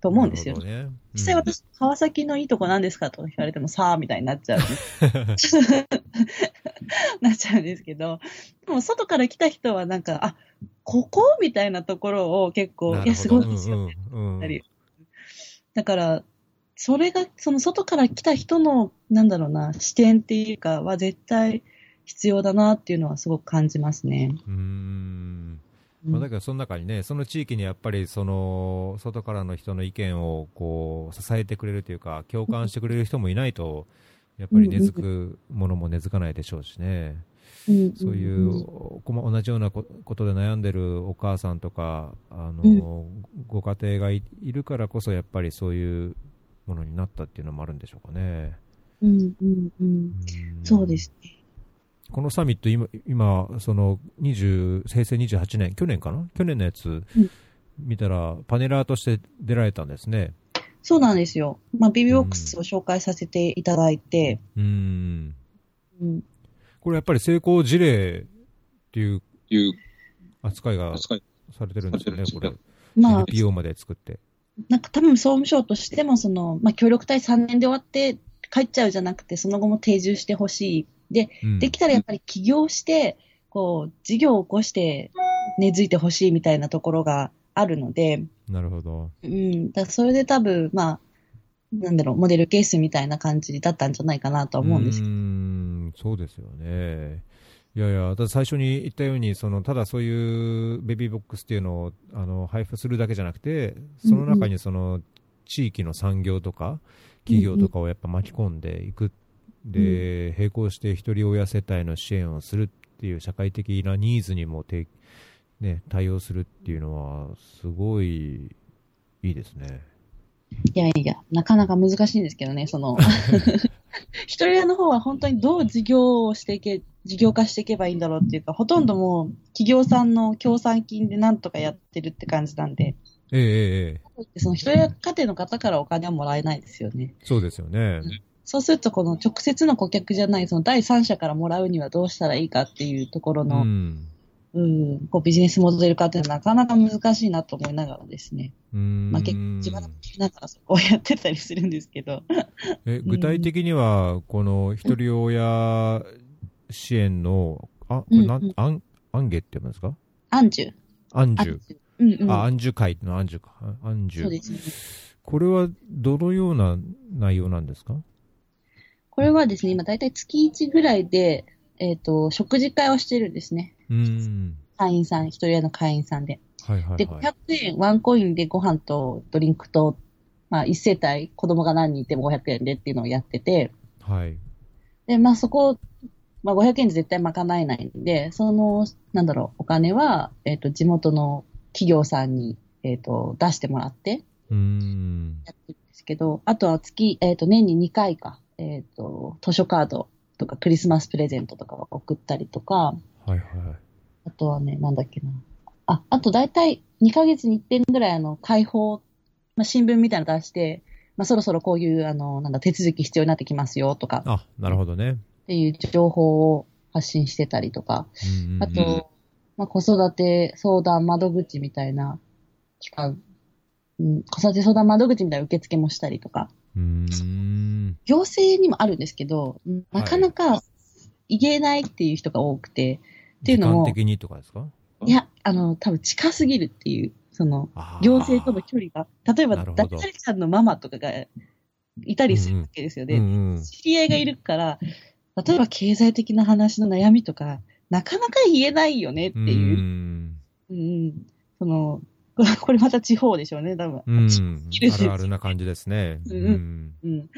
Speaker 1: と思うんですよ。
Speaker 2: なるほどね。
Speaker 1: 実際私、川崎のいいとこ何ですかとか聞かれてもさあみたいになっちゃう。なっちゃうんですけど、でも外から来た人はなんか、あ、ここみたいなところを結
Speaker 2: う
Speaker 1: 構、
Speaker 2: ん
Speaker 1: いや、すごいですよね。
Speaker 2: うんうん
Speaker 1: だから、それが、その外から来た人の、なんだろうな、視点っていうかは絶対必要だなっていうのはすごく感じますね。
Speaker 2: うん。
Speaker 1: うん
Speaker 2: まあ、だけどその中にね、その地域にやっぱりその外からの人の意見をこう支えてくれるというか、共感してくれる人もいないと、やっぱり根付くものも根付かないでしょうしね、
Speaker 1: うん
Speaker 2: そういう、こま同じようなこことで悩んでるお母さんとか、あの
Speaker 1: うん
Speaker 2: ご家庭がいいるからこそ、やっぱりそういうものになったっていうのもあるんでしょうかね。
Speaker 1: うんうんうん
Speaker 2: うん
Speaker 1: そうですね。
Speaker 2: このサミット今、今その20平成28年、去年かな？去年のやつ、見たら、パネラーとして出られたんですね。
Speaker 1: そうなんですよ。まあ、ビビボックスを紹介させていただいて、
Speaker 2: うん。
Speaker 1: うん、
Speaker 2: これやっぱり成功事例っていう
Speaker 3: いう
Speaker 2: 扱いが
Speaker 3: 扱い。
Speaker 2: されてるんですよね、これ。
Speaker 1: まあ、
Speaker 2: NPO まで作って。
Speaker 1: なんか多分総務省としても、その、まあ、協力隊3年で終わって帰っちゃうじゃなくて、その後も定住してほしい。で、
Speaker 2: うん
Speaker 1: できたらやっぱり起業して、こう、事業を起こして根付いてほしいみたいなところがあるので、
Speaker 2: なるほど。
Speaker 1: うん、だそれで多分、まあ、なんだろう、モデルケースみたいな感じだったんじゃないかなとは思うんですけど。
Speaker 2: ん、そうですよね。いやいや、最初に言ったように、そのただそういうベビーボックスっていうのをあの配布するだけじゃなくて、その中にその地域の産業とか、企業とかをやっぱ巻き込んでいく、で、並行して一人親世帯の支援をするっていう社会的なニーズにもて、ね、対応するっていうのは、すごいいいですね。
Speaker 1: いやいや、なかなか難しいんですけどね、その、一人親の方は本当にどう事業をしていけ、事業化していけばいいんだろうっていうか、ほとんどもう企業さんの協賛金でなんとかやってるって感じなんで、
Speaker 2: えええええ
Speaker 1: その一人親家庭の方からお金はもらえないですよね。
Speaker 2: えそうですよね。
Speaker 1: そうすると、この直接の顧客じゃない、その第三者からもらうにはどうしたらいいかっていうところ
Speaker 2: う
Speaker 1: の、
Speaker 2: ん。
Speaker 1: うん、こうビジネスモデル化っていうのはなかなか難しいなと思いながらですね。
Speaker 2: うーん
Speaker 1: まあ、結構自分で聞きながらそこをやってたりするんですけど。
Speaker 2: え具体的には、この一人親支援の、あ、これなん、
Speaker 1: うんうん
Speaker 2: アン、アンゲって読むんですか？
Speaker 1: アンジュ。
Speaker 2: アンジュ。
Speaker 1: うんうん。
Speaker 2: あ、アンジュ会のアンジュか。アンジュ。
Speaker 1: そうですね。
Speaker 2: これはどのような内容なんですか？
Speaker 1: これはですね、今大体月1ぐらいで、えっ、と、食事会をしてるんですね。
Speaker 2: うーん。
Speaker 1: 会員さん、一人屋の会員さんで。で、
Speaker 2: はいはいはい。
Speaker 1: 500円、ワンコインでご飯とドリンクと、まあ、一世帯、子供が何人いても500円でっていうのをやってて、
Speaker 2: はい。
Speaker 1: で、まあそこ、まあ500円で絶対賄えないんで、その、なんだろう、お金は、えっ、と、地元の企業さんに、えっ、と、出してもらって
Speaker 2: うーん。
Speaker 1: やってるんですけど、あとは月、えっ、と、年に2回か、えっ、と、図書カードとかクリスマスプレゼントとかを送ったりとか、
Speaker 2: はいはい。
Speaker 1: あとはね、なんだっけな。あ、あと大体2ヶ月に1遍ぐらいあの、解放、まあ、新聞みたいなの出して、まあ、そろそろこういう、あの、なんだ、手続き必要になってきますよとか
Speaker 2: あ、なるほどね。
Speaker 1: っていう情報を発信してたりとか、
Speaker 2: うんうんうん
Speaker 1: あと、まあ、子育て相談窓口みたいなうん、子育て相談窓口みたいな受付もしたりとか。行政にもあるんですけど、うんなかなか言えないっていう人が多くて、っていうのも
Speaker 2: 的にとかですか？
Speaker 1: いや、あの、多分近すぎるっていう、その、行政との距離が、例えば、
Speaker 2: なるほど。
Speaker 1: 誰々さんのママとかがいたりするわけですよね。
Speaker 2: うんうん
Speaker 1: 知り合いがいるから、例えば経済的な話の悩みとか、なかなか言えないよねって
Speaker 2: う。
Speaker 1: いう。
Speaker 2: ん。
Speaker 1: うん、その、これまた地方でしょうね、多分。
Speaker 2: うん。あるあるな感じですね。
Speaker 1: うん
Speaker 2: うん。
Speaker 1: うん。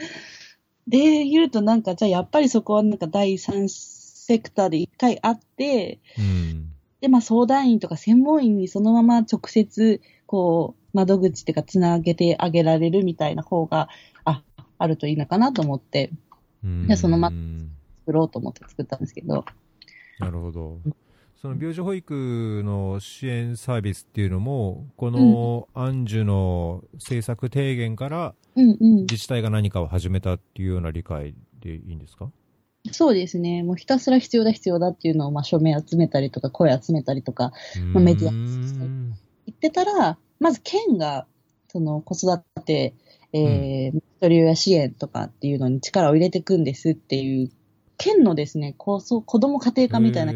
Speaker 1: で、言うとなんか、じゃあやっぱりそこはなんか第三セクターで一回会って、
Speaker 2: うん。
Speaker 1: で、まあ相談員とか専門員にそのまま直接、こう、窓口っていうかつなげてあげられるみたいな方が、あ、あるといいのかなと思って、
Speaker 2: うん
Speaker 1: でそのま作ろうと思って作ったんですけど、
Speaker 2: なるほど。その病児保育の支援サービスっていうのも、このアンジュの政策提言から
Speaker 1: うんうん。
Speaker 2: 自治体が何かを始めたっていうような理解でいいんですか？
Speaker 1: そうですね。もうひたすら必要だ必要だっていうのを、まあ署名集めたりとか、声集めたりとかまあメディア
Speaker 2: うーん
Speaker 1: 言ってたら、まず県が、その子育て、えー、一人親支援とかっていうのに力を入れていくんですっていう、県のですね、こうそう子供家庭科みたいな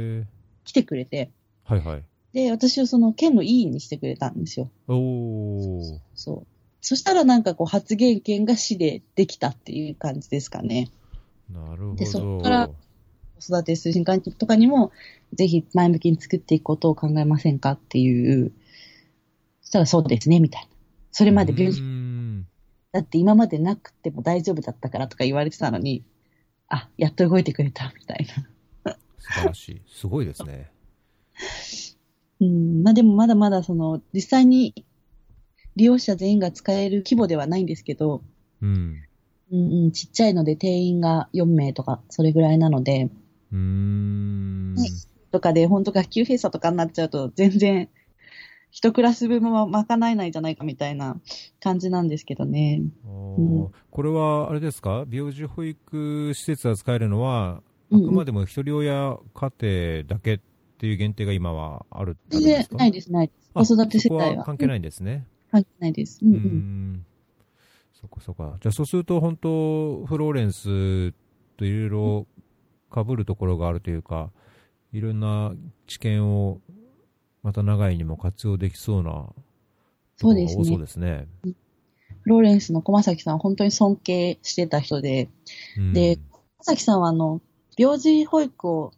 Speaker 1: 来てくれて、
Speaker 2: はいはい。
Speaker 1: で、私をその県の委員にしてくれたんですよ。
Speaker 2: おー。
Speaker 1: そう。そしたらなんかこう発言権が市でできたっていう感じですかね。
Speaker 2: なるほ
Speaker 1: でそ
Speaker 2: ど。
Speaker 1: っから子育て推進会とかにも、ぜひ前向きに作っていくことを考えませんかっていう。そしたらそうですね、みたいな。それまで病
Speaker 2: うー
Speaker 1: 気、
Speaker 2: ん
Speaker 1: だって今までなくても大丈夫だったからとか言われてたのに、あ、やっと動いてくれた、みたいな。
Speaker 2: 素晴らしい。すごいですね。
Speaker 1: うん、まあでもまだまだその、実際に利用者全員が使える規模ではないんですけど、
Speaker 2: うん。
Speaker 1: うんうん、ちっちゃいので定員が4名とか、それぐらいなので、
Speaker 2: うーん。
Speaker 1: ねとかで、本当学級閉鎖とかになっちゃうと、全然、一クラス分も賄えないんじゃないかみたいな感じなんですけどね。
Speaker 2: お
Speaker 1: うん
Speaker 2: ーこれは、あれですか？病児保育施設が使えるのは、あくまでも一人親家庭だけっていう限定が今はある
Speaker 1: 全然
Speaker 2: んですか？
Speaker 1: ないです、ないです。
Speaker 2: あ
Speaker 1: 子育て世帯は。
Speaker 2: 関係ないんですね。
Speaker 1: 関係ないです。うん
Speaker 2: う
Speaker 1: うん。
Speaker 2: ん。そこそこ。じゃあそうすると本当、フローレンスといろいろ被るところがあるというか、いろんな知見をまた長いにも活用できそうなところが多そうですね。
Speaker 1: フローレンスの駒崎さんは本当に尊敬してた人で、
Speaker 2: うん
Speaker 1: で駒崎さんはあの、病児保育を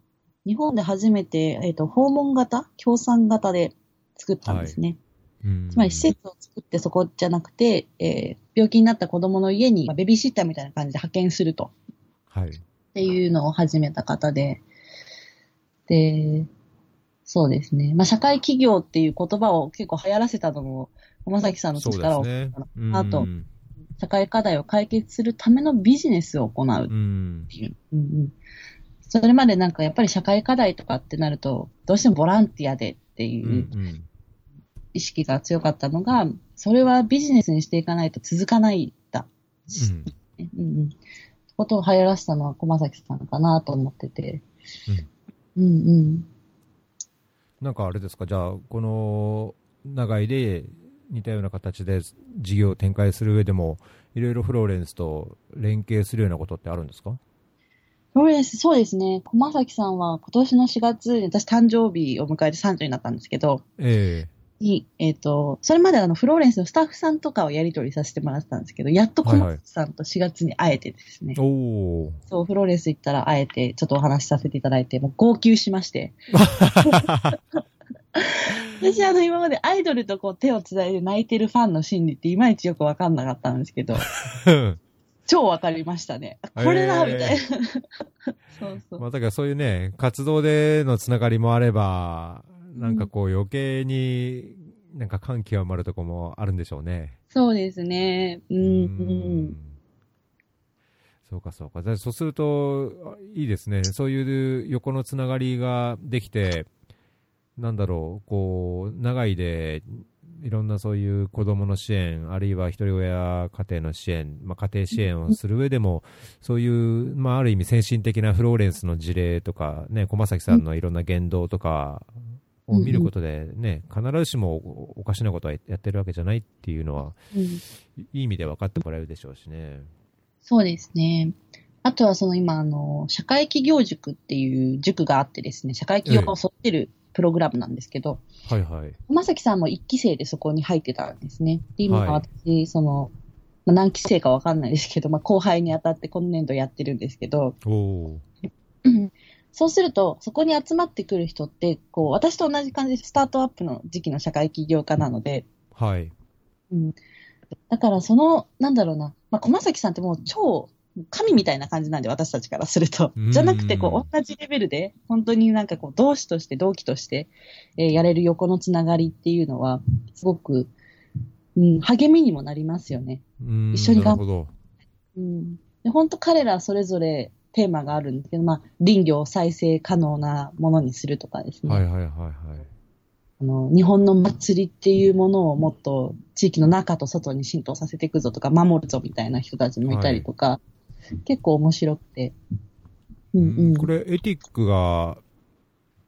Speaker 1: 日本で初めて、えっ、と、訪問型協賛型で作ったんですね。
Speaker 2: うん
Speaker 1: つまり施設を作ってそこじゃなくて、えー病気になった子供の家に、まあベビーシッターみたいな感じで派遣すると。
Speaker 2: はい。
Speaker 1: っていうのを始めた方で、で、そうですね。まあ、社会企業っていう言葉を結構流行らせたのも、浜崎さんの力を、
Speaker 2: すね。
Speaker 1: あと
Speaker 2: うん
Speaker 1: 社会課題を解決するためのビジネスを行うっ
Speaker 2: うん。
Speaker 1: ていう。うんうんそれまでなんかやっぱり社会課題とかってなると、どうしてもボランティアでってい
Speaker 2: うんう。
Speaker 1: うん意識が強かったのが、それはビジネスにしていかないと続かないんだ。
Speaker 2: うん
Speaker 1: うんうん。ことを流行らせたのは駒崎さんかなと思ってて。うんうん。
Speaker 2: なんかあれですか、じゃあ、この長いで似たような形で事業を展開する上でも、いろいろフローレンスと連携するようなことってあるんですか？
Speaker 1: フローレンス、そうですね。駒崎さんは今年の4月に私誕生日を迎えて30になったんですけど、
Speaker 2: え
Speaker 1: に、えっ、と、それまであの、フローレンスのスタッフさんとかをやり取りさせてもらってたんですけど、やっと小松さんと4月に会えてですね。
Speaker 2: おお。
Speaker 1: そう、フローレンス行ったら会えて、ちょっとお話しさせていただいて、もう号泣しまして。私あの、今までアイドルとこう手をつないで泣いてるファンの心理っていまいちよくわかんなかったんですけど、超わかりましたね。これだ、
Speaker 2: えー
Speaker 1: みたいな。そうそう。
Speaker 2: まあ、だからそういうね、活動でのつながりもあれば、なんかこう余計に、なんか感極まるとこもあるんでしょうね。
Speaker 1: そうですね。うん、うん。
Speaker 2: そうかそうか。じゃあそうすると、あいいですね。そういう横のつながりができて、なんだろう、こう、長いで、いろんなそういう子供の支援、あるいは一人親家庭の支援、まあ、家庭支援をする上でも、そういう、まあ、ある意味先進的なフローレンスの事例とか、ね、駒崎さんのいろんな言動とかを見ることで、ね、必ずしもおかしなことはやってるわけじゃないっていうのは、いい意味で分かってもらえるでしょうしね。
Speaker 1: そうですね。あとはその今、あの、社会企業塾っていう塾があってですね、社会企業を育てるプログラムなんですけど、
Speaker 2: はいはい。
Speaker 1: まさきさんも一期生でそこに入ってたんですね。で、今
Speaker 2: はい
Speaker 1: 私、その、まあ、何期生かわかんないですけど、まあ、後輩に当たって今年度やってるんですけど、
Speaker 2: お
Speaker 1: そうすると、そこに集まってくる人って、こう、私と同じ感じでスタートアップの時期の社会起業家なので、
Speaker 2: はい。
Speaker 1: うん。だからその、なんだろうな、まあ、駒崎さんってもう超、神みたいな感じなんで、私たちからすると
Speaker 2: うん。
Speaker 1: じゃなくて、こう、同じレベルで、本当になんかこう、同志として、同期として、えーやれる横のつながりっていうのは、すごく、うん、励みにもなりますよね。
Speaker 2: うーん
Speaker 1: 一緒に頑
Speaker 2: なるほど。
Speaker 1: うん。で、本当彼らそれぞれテーマがあるんですけど、まあ、林業を再生可能なものにするとかですね。
Speaker 2: はいはいはいはい。
Speaker 1: あの、日本の祭りっていうものをもっと地域の中と外に浸透させていくぞとか、守るぞみたいな人たちもいたりとか、結構面白くて。うんうん。
Speaker 2: これ、エティックが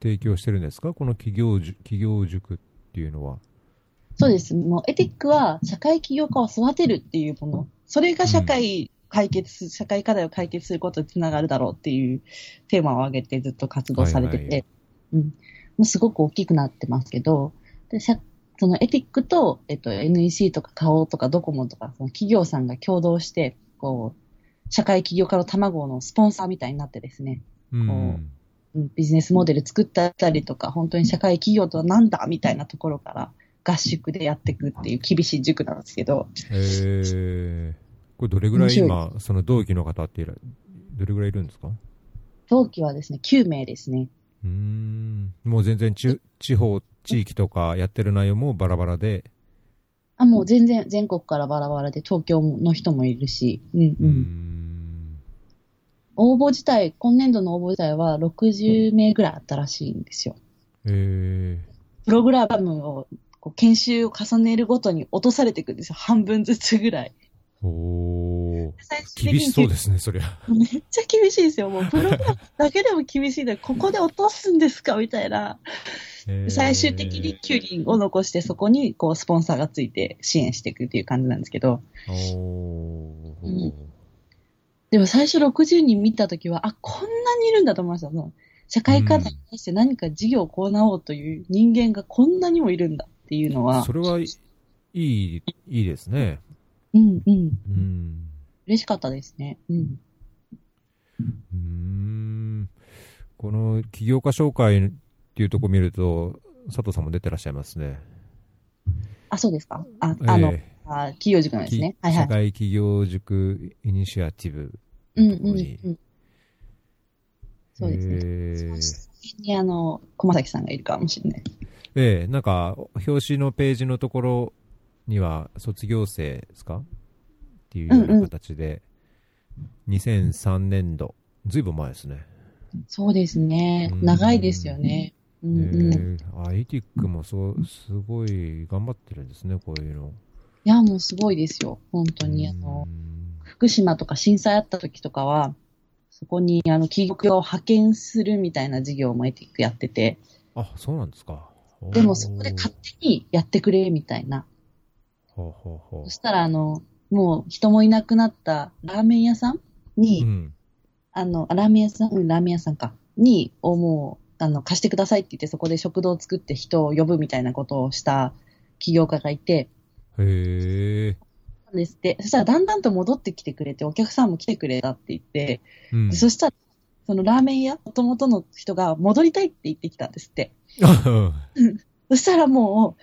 Speaker 2: 提供してるんですか？この企業塾企業塾っていうのは。
Speaker 1: そうです。もうエティックは社会起業家を育てるっていうもの。それが社会解決す、社会課題を解決することにつながるだろうっていうテーマを挙げてずっと活動されてて、
Speaker 2: はいはい
Speaker 1: うん。もうすごく大きくなってますけど、で社そのエティックと、えっと、NEC とか花王とかドコモとか、その企業さんが共同して、こう、社会起業家の卵のスポンサーみたいになってですね、
Speaker 2: うん。
Speaker 1: うんビジネスモデル作ったりとか、本当に社会企業とは何だみたいなところから合宿でやっていくっていう厳しい塾なんですけど、
Speaker 2: えー、これどれぐらい
Speaker 1: 面
Speaker 2: 今、その同期の方ってどれぐらいいるんですか？う
Speaker 1: 同期はですね、9名ですね。
Speaker 2: ーん。もう全然ち地方、地域とかやってる内容もバラバラで。
Speaker 1: あ、もう全然全国からバラバラで東京の人もいるし、うんう。
Speaker 2: うんーん。
Speaker 1: 応募自体、今年度の応募自体は60名ぐらいあったらしいんですよ。
Speaker 2: え
Speaker 1: プログラムを、こう研修を重ねるごとに落とされていくんですよ。半分ずつぐらい。
Speaker 2: ー、お厳しそうですね、そりゃ。
Speaker 1: めっちゃ厳しいですよ。もうプログラムだけでも厳しいのに、ここで落とすんですか？みたいな。
Speaker 2: えー
Speaker 1: 最終的に9人を残して、そこにこうスポンサーがついて支援していくっていう感じなんですけど、
Speaker 2: おー。
Speaker 1: うんでも最初60人見たときは、あ、こんなにいるんだと思いました。その社会課題に対して何か事業を行おうという人間がこんなにもいるんだっていうのは
Speaker 2: そ、れはいい、いいですね。
Speaker 1: うんうん、
Speaker 2: うん。
Speaker 1: 嬉しかったですね。うん。
Speaker 2: うーんこの起業家紹介っていうところ見ると、佐藤さんも出てらっしゃいますね。
Speaker 1: あ、そうですかあ、あの、
Speaker 2: え
Speaker 1: あ企業塾なん
Speaker 2: え
Speaker 1: ですね。
Speaker 2: き
Speaker 1: はいはい
Speaker 2: 社。会起業塾イニシアティブ
Speaker 1: うんうん
Speaker 2: のところに。
Speaker 1: うん。そうですね。
Speaker 2: ええ
Speaker 1: そこにあの、駒崎さんがいるかもしれない。
Speaker 2: ええなんか、表紙のページのところには、卒業生ですか？っていうような形で、2003年度、ずいぶん前ですね。
Speaker 1: そうですね
Speaker 2: う。ん
Speaker 1: 長いですよね。うんうん。い
Speaker 2: ええあ、エティックもそう、すごい頑張ってるんですね、こういうの。
Speaker 1: や、もうすごいですよ。本当に。あの
Speaker 2: う、ん
Speaker 1: 福島とか震災あった時とかは、そこにあの企業を派遣するみたいな事業もエティックやってて、
Speaker 2: あ、そうなんですか。
Speaker 1: でもそこで勝手にやってくれみたいな。
Speaker 2: ほうほうほう
Speaker 1: そしたらあの、もう人もいなくなったラーメン屋さんに、
Speaker 2: うん。
Speaker 1: あの、あラーメン屋さん、うん、ラーメン屋さんか。に、をもう、あの、貸してくださいって言ってそこで食堂を作って人を呼ぶみたいなことをした起業家がいて、
Speaker 2: へえ。
Speaker 1: なんですって。そしたらだんだんと戻ってきてくれて、お客さんも来てくれたって言って、
Speaker 2: うん
Speaker 1: でそしたら、そのラーメン屋、元々の人が戻りたいって言ってきたんですって。そしたらもう、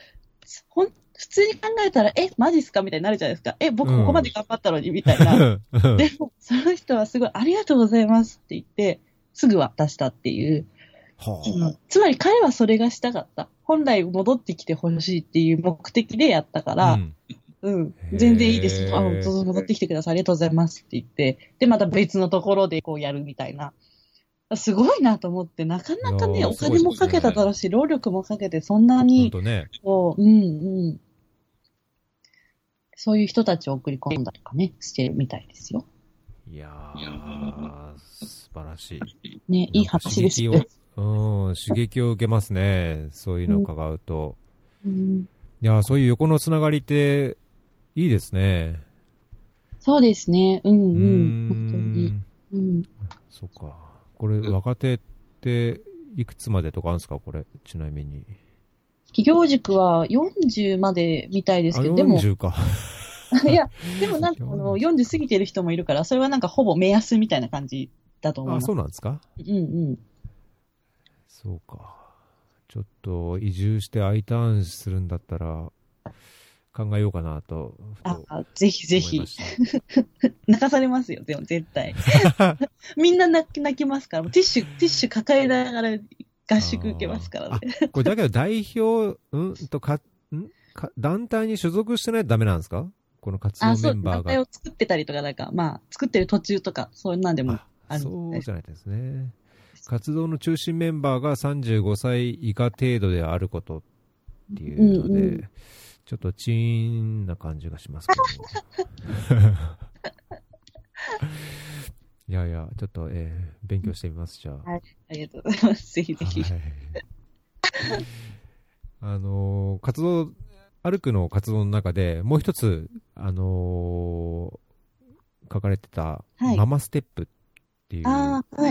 Speaker 1: ほん、普通に考えたら、え、マジっすかみたいになるじゃないですか。え、僕ここまで頑張ったのに、みたいな。でも、その人はすごい、ありがとうございますって言って、すぐ渡したっていう。
Speaker 2: は
Speaker 1: つまり彼はそれがしたかった。本来戻ってきてほしいっていう目的でやったか
Speaker 2: あ。
Speaker 1: ら、
Speaker 2: うん
Speaker 1: うん、全然いいです。あ、どうぞ戻ってきてください。ありがとうございますって言って、で、また別のところでこうやるみたいな。すごいなと思って、なかなかね、お金もかけただろうし、労力もかけて、そんなに。こう、うんうん。そういう人たちを送り込んだりとかね、してるみたいですよ。
Speaker 2: いやー、素晴らしい。
Speaker 1: ね、いい話です
Speaker 2: 刺
Speaker 1: よ。
Speaker 2: うん、刺激を受けますね。そういうのを伺うと。
Speaker 1: うん、
Speaker 2: いやー、そういう横のつながりって、いいですね。
Speaker 1: そうですね。うん
Speaker 2: うー
Speaker 1: うん。本当に。
Speaker 2: ん。
Speaker 1: うん。
Speaker 2: そっか。これ、若手って、いくつまでとかあるんですか？これ、ちなみに。
Speaker 1: 企業塾は40までみたいです
Speaker 2: あ、
Speaker 1: けど、でも、
Speaker 2: 40か。
Speaker 1: いや、でもなんかこの 40過ぎてる人もいるから、それはなんかほぼ目安みたいな感じだと思い
Speaker 2: あ、
Speaker 1: ます。
Speaker 2: そうなんですか？
Speaker 1: うんうん。
Speaker 2: そうか。ちょっと、移住して I ターンするんだったら、考えようかなと、
Speaker 1: あ、ぜひぜひ。泣かされますよ、でも絶対。みんな泣き泣きますから、ティッシュ、ティッシュ抱えながら合宿受けますからね。
Speaker 2: これだけど代表、うん？とか、ん？か団体に所属してないとダメなんですか？この活動メンバーが。
Speaker 1: 団体を作ってたりとか、なんか、まあ、作ってる途中とか、そういうなんでも
Speaker 2: あ
Speaker 1: ある
Speaker 2: そうじゃないとですね。活動の中心メンバーが35歳以下程度であることっていうので、
Speaker 1: うんうん
Speaker 2: ちょっとチーンな感じがしますけど。いやいや、ちょっと、えー勉強してみます、じゃあ。
Speaker 1: ありがとうございます。ぜひぜひ。
Speaker 2: はいあのー活動、歩くの活動の中でもう一つ、あのー書かれてた、
Speaker 1: はい
Speaker 2: ママステップっていう。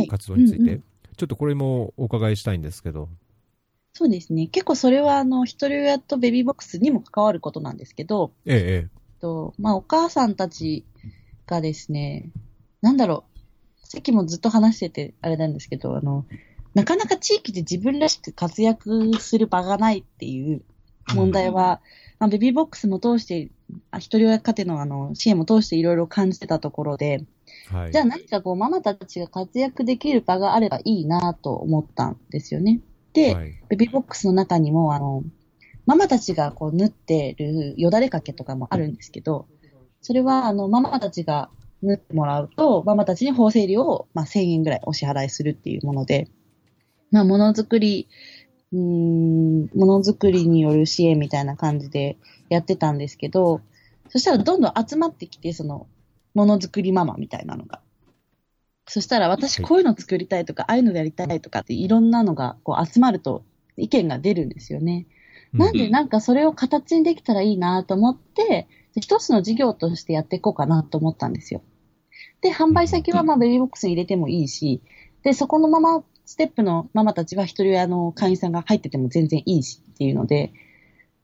Speaker 2: 活動について、
Speaker 1: うんうん
Speaker 2: ちょっとこれもお伺いしたいんですけど、
Speaker 1: そうですね。結構それは、あの、一人親とベビーボックスにも関わることなんですけど、
Speaker 2: ええ、
Speaker 1: と、まあ、お母さんたちがですね、なんだろう、さっきもずっと話してて、あれなんですけど、あの、なかなか地域で自分らしく活躍する場がないっていう問題は、まあ、ベビーボックスも通して、あ一人親家庭のあの支援も通していろいろ感じてたところで、
Speaker 2: えはい。
Speaker 1: じゃあ何かこう、ママたちが活躍できる場があればいいなと思ったんですよね。で、
Speaker 2: はい、
Speaker 1: ベビーボックスの中にも、あの、ママたちがこう縫ってるよだれかけとかもあるんですけど、それはあの、ママたちが縫ってもらうと、ママたちに法整理を、まあ、1000円ぐらいお支払いするっていうもので、まあ、ものづくり、うーん、ものづくりによる支援みたいな感じでやってたんですけど、そしたらどんどん集まってきて、その、ものづくりママみたいなのが。そしたら私こういうの作りたいとか、ああいうのやりたいとかっていろんなのがこう集まると意見が出るんですよね。なんでなんかそれを形にできたらいいなと思って、一つの事業としてやっていこうかなと思ったんですよ。で、販売先はまあベビーボックスに入れてもいいし、で、そこのままステップのママたちは一人親の会員さんが入ってても全然いいしっていうので、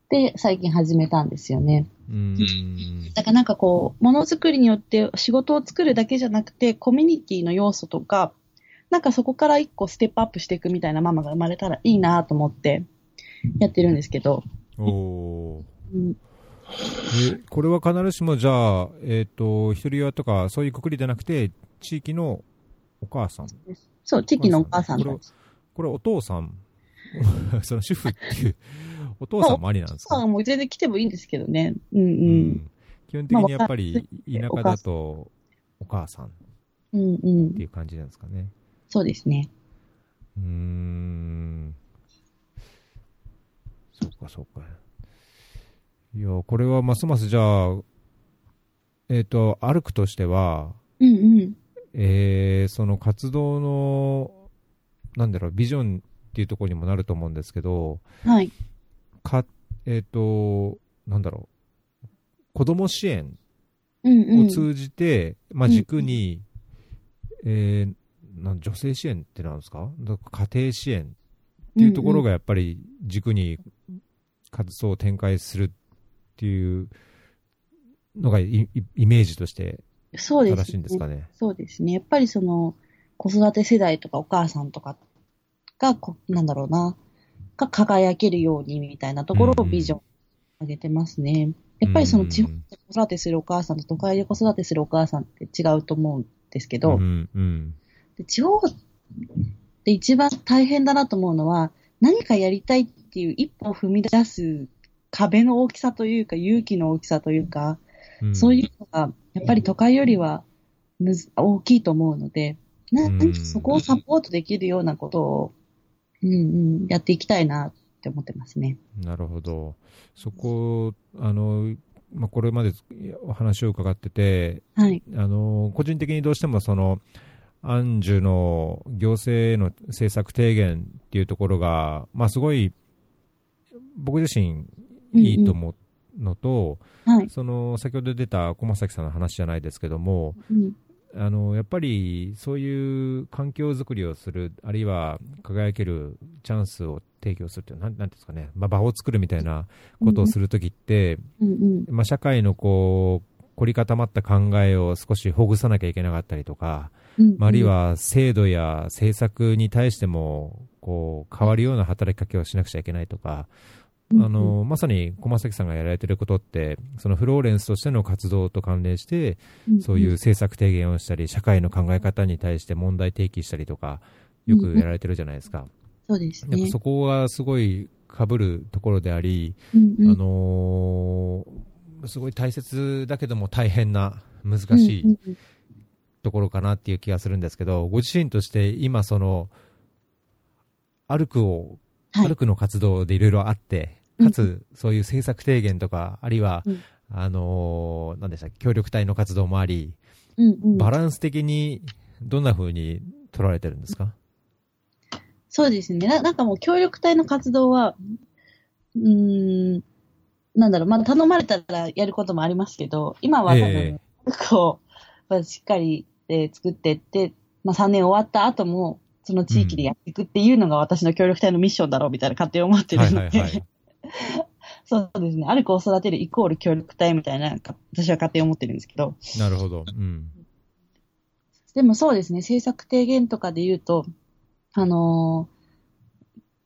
Speaker 1: で、最近始めたんですよね。
Speaker 2: うん。
Speaker 1: だからなんかこう、ものづくりによって仕事を作るだけじゃなくて、コミュニティの要素とか、なんかそこから一個ステップアップしていくみたいなママが生まれたらいいなと思ってやってるんですけど、
Speaker 2: おー
Speaker 1: うん、
Speaker 2: えこれは必ずしもじゃあ、えっ、と、一人親とかそういうくくりじゃなくて、地域のお母さん。
Speaker 1: そう、地域のお母さんたち。
Speaker 2: これお父さん、その主婦っていう、お父さんもありなんですか、
Speaker 1: お母さんも全然来てもいいんですけどね。うんう。
Speaker 2: うんん基本的にやっぱり田舎
Speaker 1: まあ
Speaker 2: だとお母さんっ
Speaker 1: うんうん
Speaker 2: て。いう感じなんですかね。
Speaker 1: そうですね。
Speaker 2: うーん。そうか、そうか。いや、これはますますじゃあ、えっ、と、歩くとしては、
Speaker 1: うんうん。
Speaker 2: えーその活動の、なんだろう、ビジョンっていうところにもなると思うんですけど、
Speaker 1: はい。
Speaker 2: か、えっ、と、なんだろう、子供支援
Speaker 1: うんうん。
Speaker 2: を通じて、まあ、
Speaker 1: うん
Speaker 2: 軸に、えーなん女性支援ってなんですか？家庭支援っていうところがやっぱり軸に活動を展開するっていうのがイイメージとして
Speaker 1: そうです、ね。
Speaker 2: 正しいんですかね？
Speaker 1: そうですね。やっぱりその、子育て世代とかお母さんとかがこ、なんだろうな、が輝けるようにみたいなところをビジョン上げてますね。やっぱりその地方で子育てするお母さんと都会で子育てするお母さんって違うと思うんですけど、
Speaker 2: うんうん。
Speaker 1: で地方で一番大変だなと思うのは、何かやりたいっていう一歩を踏み出す壁の大きさというか、勇気の大きさというか、
Speaker 2: うん。
Speaker 1: そういうのが、やっぱり都会よりはむず大きいと思うので、なそこをサポートできるようなことを、うんうん、やっていきたいなって思ってますね。
Speaker 2: なるほど。そこ、あの、まあ、これまでお話を伺ってて、
Speaker 1: はい。
Speaker 2: あの、個人的にどうしてもその、アンジュの行政への政策提言っていうところが、まあ、すごい、僕自身いいと思うのと、
Speaker 1: はい。
Speaker 2: その、先ほど出た駒崎さんの話じゃないですけども、
Speaker 1: うん。
Speaker 2: あのやっぱりそういう環境づくりをする、あるいは輝けるチャンスを提供するという、なんなんていうんですかね、まあ、場を作るみたいなことをするときって、
Speaker 1: うんうん。
Speaker 2: まあ、社会のこう凝り固まった考えを少しほぐさなきゃいけなかったりとか、
Speaker 1: うん
Speaker 2: まああるい、は制度や政策に対してもこう変わるような働きかけをしなくちゃいけないとか、
Speaker 1: うん
Speaker 2: あのまさに駒崎さんがやられてることって、そのフローレンスとしての活動と関連して、そういう政策提言をしたり、社会の考え方に対して問題提起したりとか、よくやられてるじゃないですか。
Speaker 1: そうですね。
Speaker 2: そこがすごい被るところであり、
Speaker 1: うんうん。
Speaker 2: あのーすごい大切だけども大変な難しいところかなっていう気がするんですけど、ご自身として今その、歩くを、
Speaker 1: はい。
Speaker 2: 歩くの活動でいろいろあって、かつそういう政策提言とか、あるいは、
Speaker 1: うん。
Speaker 2: あのーなんでしたっけ、協力隊の活動もあり、
Speaker 1: うんうん。
Speaker 2: バランス的にどんな風に取られてるんですか？
Speaker 1: そうですね。ななんかもう協力隊の活動は、うーん、なんだろう、まあ頼まれたらやることもありますけど、今は多分、
Speaker 2: え
Speaker 1: こう、まあ、しっかり、えー作ってって、まあ3年終わった後も、その地域でやっていくっていうのが私の協力隊のミッションだろうみたいな勝手に思ってるので、
Speaker 2: はいはいはい
Speaker 1: そうですね。ある子を育てるイコール協力隊みたいな、か私は勝手に思ってるんですけど、
Speaker 2: なるほど。うん。
Speaker 1: でもそうですね、政策提言とかで言うと、あのー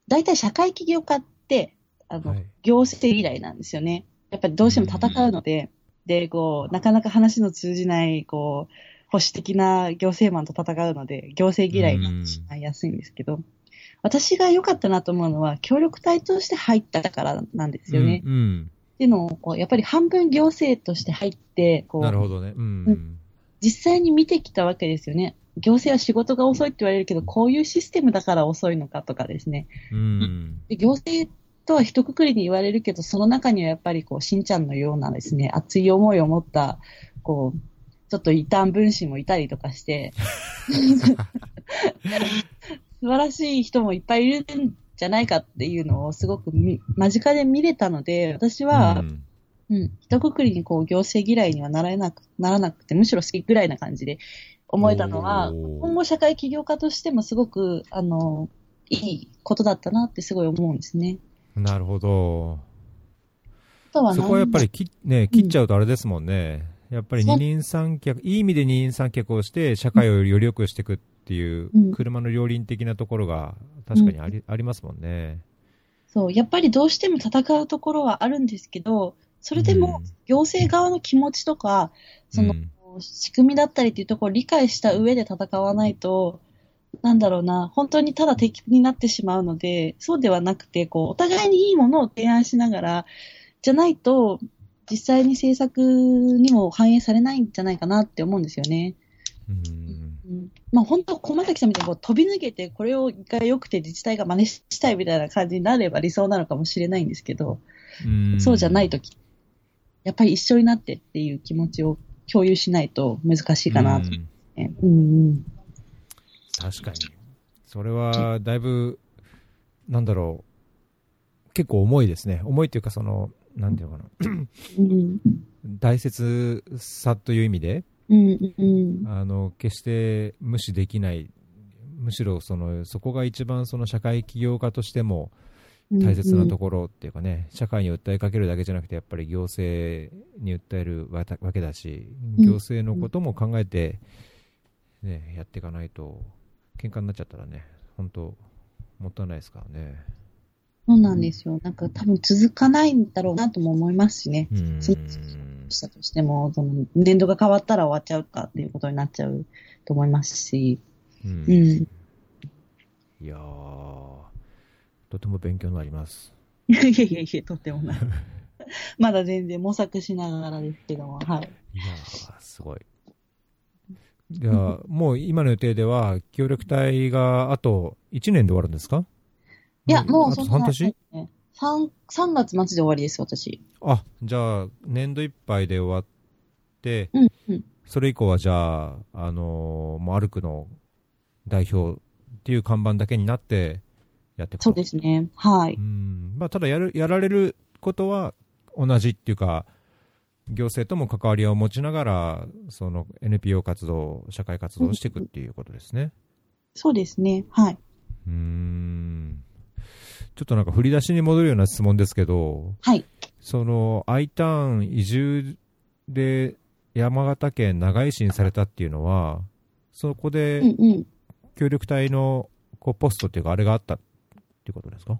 Speaker 1: 大体社会起業家って、あの、
Speaker 2: はい
Speaker 1: 行政依頼なんですよね。やっぱりどうしても戦うので、で、こう、なかなか話の通じない、こう、保守的な行政マンと戦うので、行政嫌いになってしまいやすいんですけど、私が良かったなと思うのは、協力隊として入ったからなんですよね。
Speaker 2: うんうん
Speaker 1: っていうのを、こうやっぱり半分行政として入って、こう、
Speaker 2: なるほどね。うん。
Speaker 1: うん実際に見てきたわけですよね。行政は仕事が遅いって言われるけど、こういうシステムだから遅いのかとかですね。
Speaker 2: うん。
Speaker 1: で行政とは一括りに言われるけど、その中にはやっぱりこう、しんちゃんのようなですね、熱い思いを持った、こう、ちょっと異端分子もいたりとかして、素晴らしい人もいっぱいいるんじゃないかっていうのをすごくみ間近で見れたので、私は、
Speaker 2: うん
Speaker 1: うん。一括りにこう行政嫌いにはならなくならなくて、むしろ好きぐらいな感じで思えたのは、今後社会起業家としてもすごく、あの、いいことだったなってすごい思うんですね。
Speaker 2: なるほど。そこはやっぱり
Speaker 1: き
Speaker 2: き、ね、切っちゃうとあれですもんね。やっぱり二人三脚、いい意味で二人三脚をして、社会をより良くしていくっていう
Speaker 1: うん、
Speaker 2: 車の両輪的なところが確かにあり,、ありますもんね。
Speaker 1: そう、やっぱりどうしても戦うところはあるんですけど、それでも
Speaker 2: うん。
Speaker 1: 行政側の気持ちとか、その
Speaker 2: うん。
Speaker 1: 仕組みだったりっていうところを理解した上で戦わないと、なんだろうな、本当にただ敵になってしまうので、そうではなくて、こう、お互いにいいものを提案しながら、じゃないと、実際に政策にも反映されないんじゃないかなって思うんですよね。
Speaker 2: うん
Speaker 1: うん、まあ本当、駒崎さんみたいにこう飛び抜けて、これをが良くて自治体が真似したいみたいな感じになれば理想なのかもしれないんですけど、
Speaker 2: うん
Speaker 1: そうじゃないとき、やっぱり一緒になってっていう気持ちを共有しないと難しいかなと、
Speaker 2: うん
Speaker 1: ね。うんうん。
Speaker 2: 確かに。それは、だいぶ、なんだろう、結構重いですね。重いっていうか、その、なんていうのかな、
Speaker 1: うん
Speaker 2: 大切さという意味で、
Speaker 1: うんうん
Speaker 2: あの、決して無視できない、むしろそのそこが一番その社会起業家としても大切なところっていうかね、社会に訴えかけるだけじゃなくてやっぱり行政に訴えるわけだし行政のことも考えて、ね、やっていかないと喧嘩になっちゃったらね本当もったいないですからね。
Speaker 1: そうなんですよ。なんか多分続かないんだろうなとも思いますしね。そのしたとしても、その年度が変わったら終わっちゃうかっていうことになっちゃうと思いますし。うん。うん、い
Speaker 2: やー、とても勉強になります。
Speaker 1: いやいやいや、とってもない。まだ全然模索しながらですけども、はい。
Speaker 2: いやー、すごい。じゃあ、もう今の予定では、協力隊があと1年で終わるんですか？
Speaker 1: いや、もうそ
Speaker 2: んな、半年？
Speaker 1: 3, 3月末で終わりです、私。
Speaker 2: あ、じゃあ、年度いっぱいで終わって、
Speaker 1: うんうん、
Speaker 2: それ以降はじゃあ、あのー、もうアルクの代表っていう看板だけになってやっていく
Speaker 1: そうですね。はい。う
Speaker 2: ん。まあ、ただやる、やられることは同じっていうか、行政とも関わりを持ちながら、その NPO 活動、社会活動をしていくっていうことですね。
Speaker 1: そうですね。はい。
Speaker 2: うん。ちょっとなんか振り出しに戻るような質問ですけど、
Speaker 1: はい。
Speaker 2: その I ターン移住で山形県長井市にされたっていうのは、そこで協力隊のこうポストっていうか、あれがあったっていうことですか？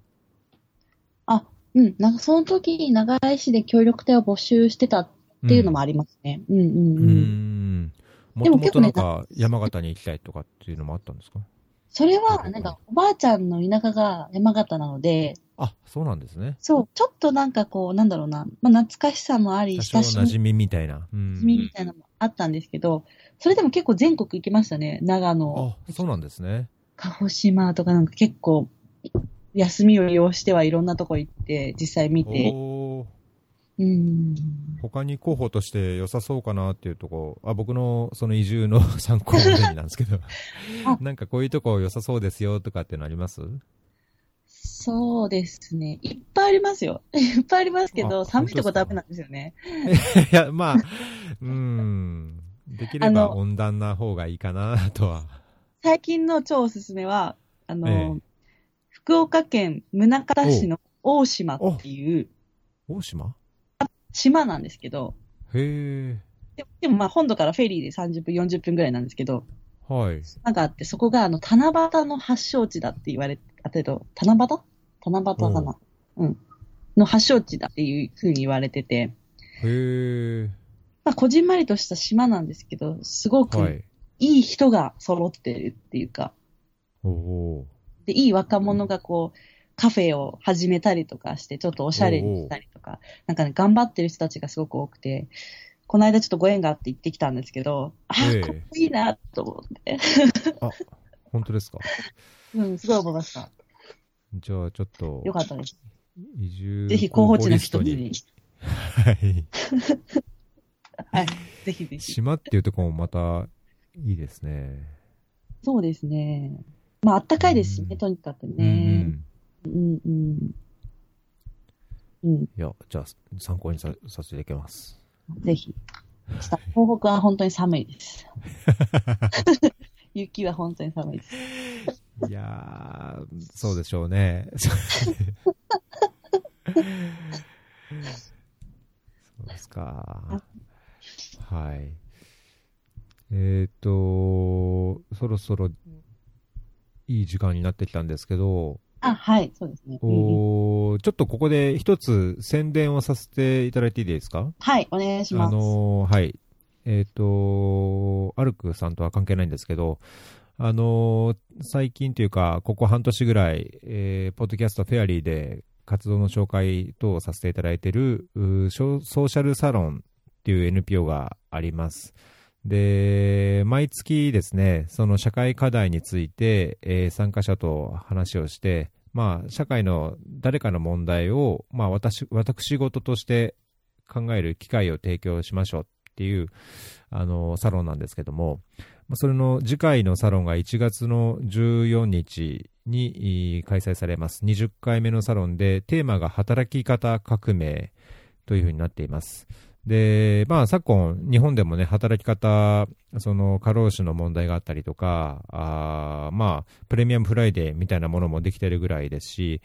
Speaker 1: あ、うん。なんかその時に長井市で協力隊を募集してたっていうのもありますね。うん、うん、うんうん。
Speaker 2: もともとなんか山形に行きたいとかっていうのもあったんですか？
Speaker 1: それは、なんか、おばあちゃんの田舎が山形なので、
Speaker 2: あ、そうなんですね。
Speaker 1: そう、ちょっとなんかこう、なんだろうな、まあ、懐かしさもあり、
Speaker 2: 親しみ。馴染みみたいな。
Speaker 1: 馴染みみたいなのもあったんですけど、それでも結構全国行きましたね、長野。
Speaker 2: あ、そうなんですね。
Speaker 1: 鹿児島とかなんか結構、休みを利用してはいろんなとこ行って、実際見て。うん。
Speaker 2: 他に候補として良さそうかなっていうとこあ僕のその移住の 参考になんですけど なんかこういうとこ良さそうですよとかってのあります？
Speaker 1: そうですね。いっぱいありますよ。いっぱいありますけど、寒いとこダメなんですよね。
Speaker 2: いや、まあ、うん。できれば温暖な方がいいかなとは。
Speaker 1: 最近の超おすすめは、あの、ええ、福岡県宗像市の大島っていう。
Speaker 2: 大島？
Speaker 1: 島なんですけど。
Speaker 2: へ
Speaker 1: ででもまあ本土からフェリーで30分、40分ぐらいなんですけど。
Speaker 2: はい。
Speaker 1: 島があって、そこがあの、七夕の発祥地だって言われて、あ、けど、七夕？七夕かなうん。の発祥地だっていうふうに言われてて。へ
Speaker 2: え。
Speaker 1: まあ、こじんまりとした島なんですけど、すごくいい人が揃ってるっていうか。
Speaker 2: はい、
Speaker 1: で、いい若者がこう、カフェを始めたりとかして、ちょっとおしゃれにしたりとか、なんかね、頑張ってる人たちがすごく多くて、この間ちょっとご縁があって行ってきたんですけど、あ、えここいいなと思って。
Speaker 2: あ、本当ですか？
Speaker 1: うん、すごい思いました。
Speaker 2: じゃあちょっと。
Speaker 1: よかったです。
Speaker 2: 移住
Speaker 1: ぜひ候補地の人に。
Speaker 2: はい。
Speaker 1: はい。ぜひぜひ。
Speaker 2: 島っていうとこもまたいいですね。
Speaker 1: そうですね。まあ、あったかいですしね、とにかくね。うんうんうん。うん。い
Speaker 2: や、じゃあ、参考にささせていただきます。
Speaker 1: ぜひ。東北は本当に寒いです。雪は本当に寒いです。
Speaker 2: いやー、そうでしょうね。そうですか。はい。えっ、ー、と、そろそろいい時間になってきたんですけど、
Speaker 1: あ、はい、そうですね。
Speaker 2: おちょっとここで一つ宣伝をさせていただいていいですか？
Speaker 1: はい、お願いします。
Speaker 2: あのー、はい。えっ、ー、と、アルクさんとは関係ないんですけど、あのー、最近というか、ここ半年ぐらい、えー、ポッドキャストフェアリーで活動の紹介等をさせていただいている、ソーシャルサロンっていう NPO があります。で、毎月ですね、その社会課題について、えー、参加者と話をして、まあ、社会の誰かの問題を、まあ、私、私事として考える機会を提供しましょうっていう、あの、サロンなんですけども、それの次回のサロンが1月の14日に開催されます。20回目のサロンで、テーマが働き方革命というふうになっています。で、まあ、昨今、日本でもね、働き方、その、過労死の問題があったりとか、あまあ、プレミアムフライデーみたいなものもできてるぐらいですし、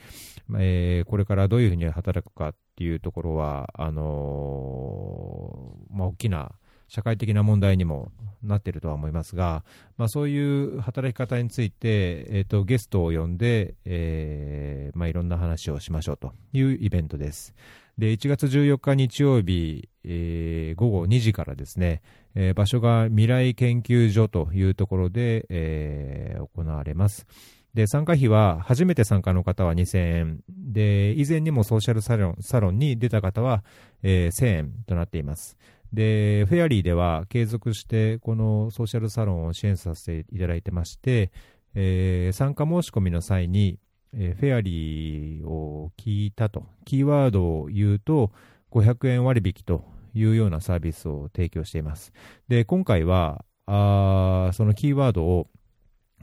Speaker 2: えー、これからどういうふうに働くかっていうところは、あのー、まあ、大きな社会的な問題にもなっているとは思いますが、まあ、そういう働き方について、えーと、ゲストを呼んで、えーまあ、いろんな話をしましょうというイベントです。で、1月14日日曜日、えー、午後2時からですね、えー、場所が未来研究所というところで、えー、行われます。で、参加費は、初めて参加の方は2000円。で、以前にもソーシャルサロンサロンに出た方は、えー、1000円となっています。で、フェアリーでは継続してこのソーシャルサロンを支援させていただいてまして、えー、参加申し込みの際に、えー、フェアリーを聞いたと、キーワードを言うと、500円割引というようなサービスを提供しています。で、今回は、あそのキーワードを、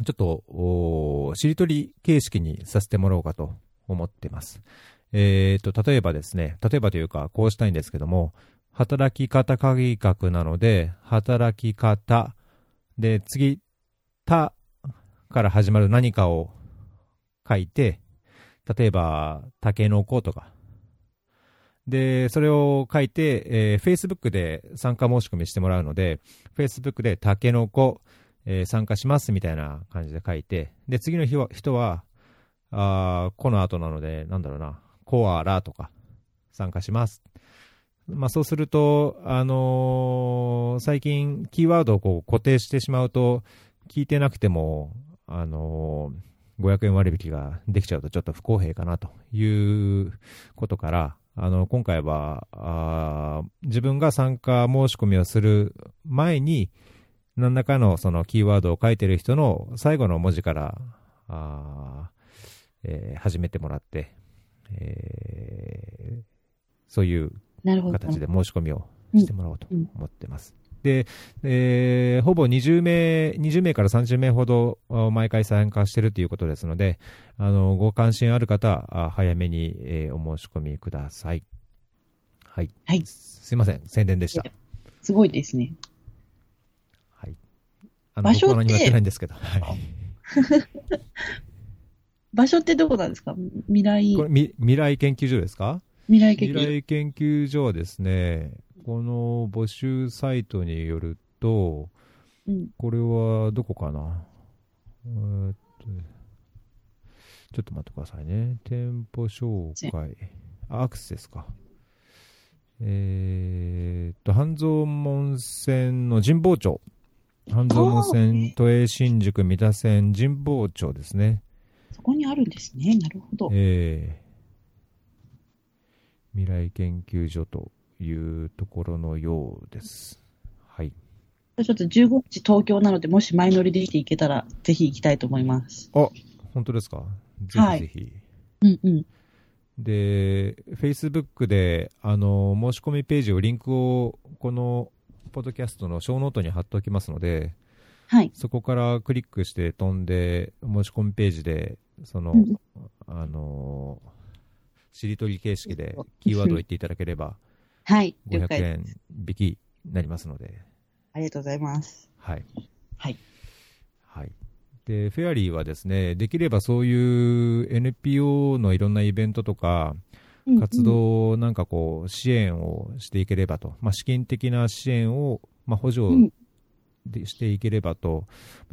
Speaker 2: ちょっと、しりとり形式にさせてもらおうかと思ってます。えっ、ー、と、例えばですね、例えばというか、こうしたいんですけども、働き方改革なので、働き方。で、次、たから始まる何かを書いて、例えば、タケノコとか。で、それを書いて、えー、Facebook で参加申し込みしてもらうので、Facebook でタケノコ、えー、参加しますみたいな感じで書いて、で、次の日は人は、あこの後なので、なんだろうな、コアラとか、参加します。まあ、そうすると、あのー、最近、キーワードをこう固定してしまうと、聞いてなくても、あのー500円割引ができちゃうとちょっと不公平かなということから、あの、今回は、あ自分が参加申し込みをする前に、何らかのそのキーワードを書いてる人の最後の文字から、あえー、始めてもらって、えー、そういう形で申し込みをしてもらおうと思ってます。で、えー、ほぼ20名、20名から30名ほど毎回参加しているということですので、あの、ご関心ある方、は早めに、えー、お申し込みください。はい。
Speaker 1: はい。
Speaker 2: すいません、宣伝でした。
Speaker 1: すごいですね。
Speaker 2: はい。あの、場所ってないんですけど。はい。
Speaker 1: 場所ってどこなんですか？未来。
Speaker 2: これみ未来研究所ですか？
Speaker 1: 未来研究所。
Speaker 2: 未来研究所はですね、この募集サイトによると、うん、これはどこかな？えー、っと、ちょっと待ってくださいね。店舗紹介。アクセスか。えー、っと、半蔵門線の神保町。半蔵門線、都営新宿三田線神保町ですね。
Speaker 1: そこにあるんですね。なるほど。
Speaker 2: えー、未来研究所というところのようです。はい。
Speaker 1: ちょっと15日東京なので、もし前乗りできていけたら、ぜひ行きたいと思います。
Speaker 2: あ、本当ですか？ぜひぜひ。
Speaker 1: はい、うんうん。
Speaker 2: で、Facebook で、あの、申し込みページを、リンクを、この、ポッドキャストのショーノートに貼っておきますので、
Speaker 1: はい。
Speaker 2: そこからクリックして飛んで、申し込みページで、その、うん、あの、しりとり形式でキーワードを言っていただければ、
Speaker 1: はい。
Speaker 2: 500円引きになりますので。
Speaker 1: ありがとうございます。
Speaker 2: はい。
Speaker 1: はい。
Speaker 2: はい。で、フェアリーはですね、できればそういう NPO のいろんなイベントとか、活動なんかこう、支援をしていければと。まあ、資金的な支援を、まあ、補助でしていければと、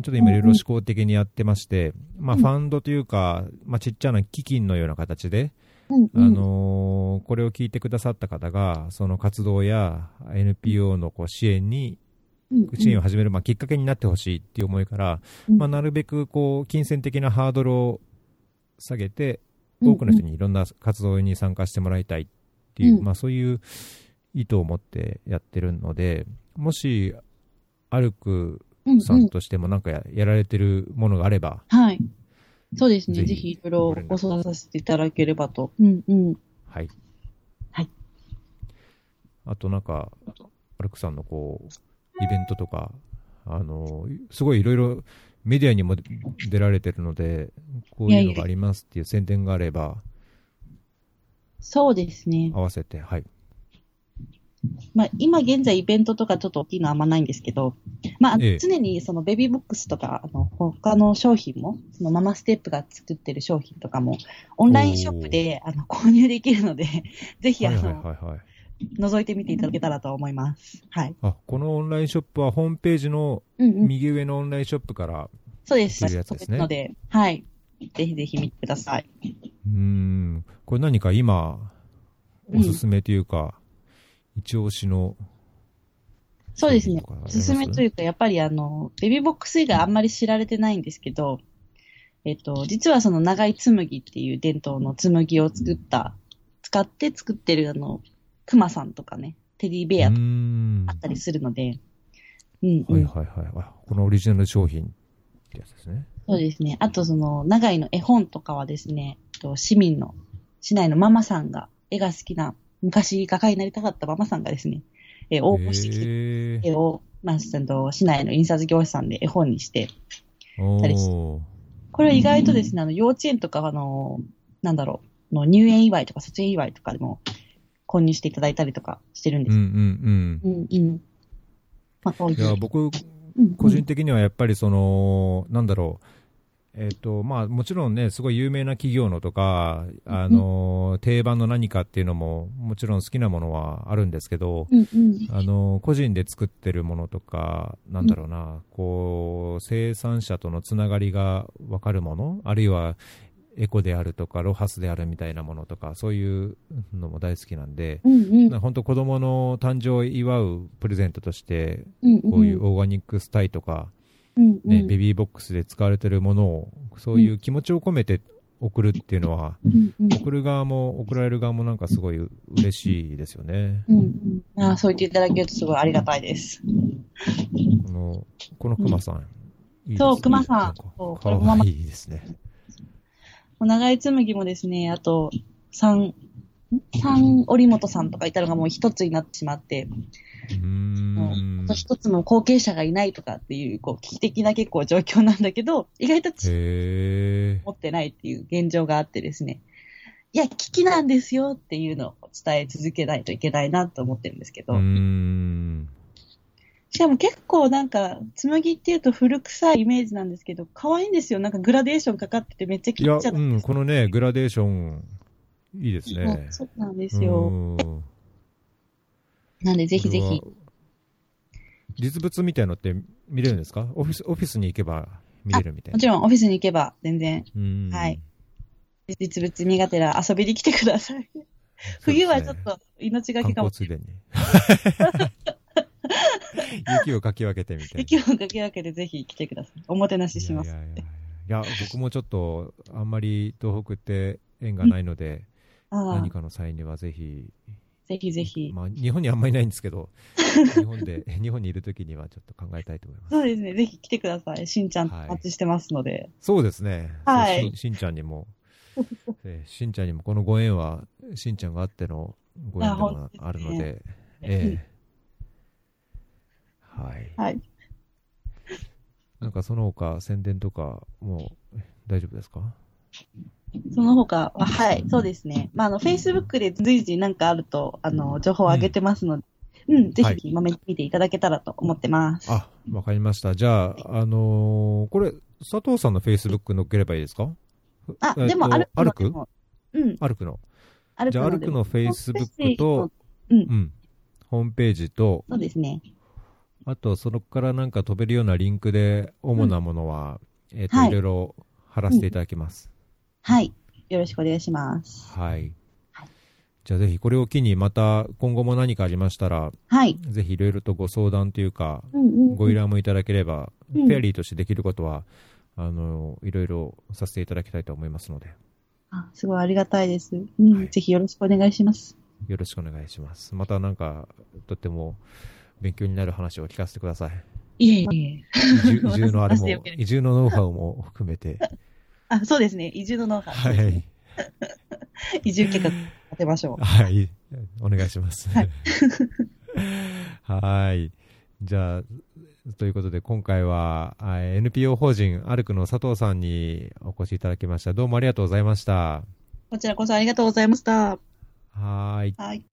Speaker 2: ちょっと今いろいろ思考的にやってまして、まあ、ファンドというか、まあ、ちっちゃな基金のような形で、うんうん、あのー、これを聞いてくださった方が、その活動や NPO のこう支援に、支援を始める、まあ、きっかけになってほしいっていう思いから、うん、まあ、なるべくこう金銭的なハードルを下げて、多くの人にいろんな活動に参加してもらいたいっていう、うん、まあ、そういう意図を持ってやってるので、もし、歩くさん。としてもなんかややられてるものがあれば、
Speaker 1: はい。そうですね。ぜひいろいろご相談させていただければと。うんうん。
Speaker 2: はい。
Speaker 1: はい。
Speaker 2: あとなんか、アルクさんのこう、イベントとか、あの、すごいいろいろメディアにも出られてるので、こういうのがありますっていう宣伝があれば、
Speaker 1: そうですね。
Speaker 2: 合わせて、はい。
Speaker 1: まあ、今現在イベントとかちょっと大きいのはあんまないんですけど、まあ、
Speaker 2: ええ
Speaker 1: 常にそのベビーボックスとか、あの、他の商品も、そのママステップが作ってる商品とかも、オンラインショップで、あの、購入できるので、ぜひ、あ
Speaker 2: はい
Speaker 1: の、
Speaker 2: はいはいはい。
Speaker 1: 覗いてみていただけたらと思います。はい。
Speaker 2: あ、このオンラインショップはホームページの。右上のオンラインショップから、
Speaker 1: そうです。
Speaker 2: ですね
Speaker 1: ので、はい。ぜひぜひ見てください。
Speaker 2: うーん、これ何か今、おすすめというか、一押しの、
Speaker 1: そうですね。お
Speaker 2: ます
Speaker 1: すすめというか、やっぱりあの、ベビーボックス以外あんまり知られてないんですけど、えっと、実はその長い紬っていう伝統の紬を作った、使って作ってるあの、クマさんとかね、テディベアとかあったりするので、うん、うん。
Speaker 2: はいはいはい。あ、このオリジナル商品ってやつですね。
Speaker 1: そうですね。あとその、長井の絵本とかはですね、えっと市民の、市内のママさんが、絵が好きな、昔画家になりたかったママさんがですね、え応募してきて、絵を、まあ、市内の印刷業者さんで絵本にして、
Speaker 2: お
Speaker 1: たりし
Speaker 2: ー
Speaker 1: これは意外とですね、あの、幼稚園とか、あの、なんだろう、の入園祝いとか卒園祝いとかでも購入していただいたりとかしてるんです。
Speaker 2: うんうん
Speaker 1: うん、うん。まあ、こう
Speaker 2: うん。
Speaker 1: いう。
Speaker 2: いや、僕、
Speaker 1: うん
Speaker 2: 個人的にはやっぱりその、なんだろう、えっ、と、まあもちろんね、すごい有名な企業のとか、あの、定番の何かっていうのも、もちろん好きなものはあるんですけど、
Speaker 1: うん、うん。
Speaker 2: あの、個人で作ってるものとか、なんだろうな、こう、生産者とのつながりがわかるもの、あるいは、エコであるとか、ロハスであるみたいなものとか、そういうのも大好きなんで、
Speaker 1: うん、うん。
Speaker 2: 本当子供の誕生を祝うプレゼントとして、
Speaker 1: うん、
Speaker 2: こういうオーガニックスタイとか、
Speaker 1: うん、
Speaker 2: ね、
Speaker 1: うん
Speaker 2: ベビーボックスで使われてるものを、そういう気持ちを込めて送るっていうのは、
Speaker 1: うん、うん。
Speaker 2: 送る側も送られる側もなんかすごい嬉しいですよね。
Speaker 1: うん、うん。ああ、そう言っていただけるとすごいありがたいです。
Speaker 2: この、この熊さん。いいですね
Speaker 1: そう熊さん
Speaker 2: かわいいですね。
Speaker 1: 長井紬もですね、あと、三、三織本さんとかいたのがもう一つになってしまって、
Speaker 2: うん
Speaker 1: うあと。一つも後継者がいないとかっていう、こう、危機的な結構状況なんだけど、意外と。持ってないっていう現状があってですね。いや、危機なんですよっていうのを伝え続けないといけないなと思ってるんですけど。
Speaker 2: うーん。
Speaker 1: しかも結構なんか、紬っていうと古臭いイメージなんですけど、可愛いんですよ。なんかグラデーションかかっててめっちゃ
Speaker 2: いや、
Speaker 1: キッチャ
Speaker 2: うん、このね、グラデーション、いいですね。
Speaker 1: そうなんですよ。
Speaker 2: うん
Speaker 1: なんでぜひぜひ
Speaker 2: 実物みたいのって見れるんですか？オフィス、オフィスに行けば見れるみたいな。
Speaker 1: もちろんオフィスに行けば全然
Speaker 2: うん
Speaker 1: はい。実物苦手な遊びに来てください。冬はちょっと命がけかも。
Speaker 2: 観光ついでに。雪をかき分けてみたいな。
Speaker 1: 雪をかき分けてぜひ来てください。おもてなしします。
Speaker 2: いやいやいやいや、僕もちょっと、あんまり東北って縁がないので、
Speaker 1: あ
Speaker 2: 何かの際にはぜひ、
Speaker 1: あ、ぜひぜひ。
Speaker 2: まあ、日本にあんまりいないんですけど、日本で、日本にいるときにはちょっと考えたいと思います。
Speaker 1: そうですね。ぜひ来てください。しんちゃん
Speaker 2: はい
Speaker 1: お待ちしてますので。
Speaker 2: そうですね。
Speaker 1: はい
Speaker 2: ししんちゃんにも、えーしんちゃんにも、このご縁は、しんちゃんがあってのご縁でもあるので、ええはい。
Speaker 1: はい。
Speaker 2: なんかその他宣伝とかもう大丈夫ですか？
Speaker 1: その他は、はい、そうですね。まあ、あの、Facebook で随時なんかあると、あの、情報を上げてますので、うん、ぜ
Speaker 2: はい
Speaker 1: ひ、まめ見ていただけたらと思ってます。
Speaker 2: あ、わかりました。じゃあ、あのーこれ、佐藤さんの Facebook 載っければいいですか？
Speaker 1: あ、
Speaker 2: えっと
Speaker 1: でも、歩くのでもうん、
Speaker 2: 歩くの？
Speaker 1: 歩く
Speaker 2: じゃあ、歩くの Facebook と、
Speaker 1: うん
Speaker 2: う、ん、ホームページと、
Speaker 1: そうですね。
Speaker 2: あと、そこからなんか飛べるようなリンクで、主なものは、えっ、と、
Speaker 1: はい
Speaker 2: いろいろ貼らせていただきます。
Speaker 1: はい。よろしくお願いします。
Speaker 2: はい。
Speaker 1: はい
Speaker 2: じゃあ、ぜひこれを機に、また今後も何かありましたら、
Speaker 1: はい。
Speaker 2: ぜひいろいろとご相談というか、
Speaker 1: うんうん。
Speaker 2: ご依頼もいただければ、
Speaker 1: うん
Speaker 2: フェアリーとしてできることは、あの、いろいろさせていただきたいと思いますので、
Speaker 1: あすごいありがたいです。うん、
Speaker 2: はい
Speaker 1: ぜひよろしくお願いします。
Speaker 2: よろしくお願いします。またなんか、とっても勉強になる話を聞かせてください。
Speaker 1: いえいえ。
Speaker 2: 移住のあれも 移住のノウハウも含めて、
Speaker 1: あ、そうですね。移住のノウハウ。
Speaker 2: はい。
Speaker 1: 移住計画立てましょう。
Speaker 2: はい。お願いします。
Speaker 1: はい
Speaker 2: はい。じゃあ、ということで、今回は、あ NPO 法人アルクの佐藤さんにお越しいただきました。どうもありがとうございました。
Speaker 1: こちらこそありがとうございました。
Speaker 2: はーい。
Speaker 1: はい。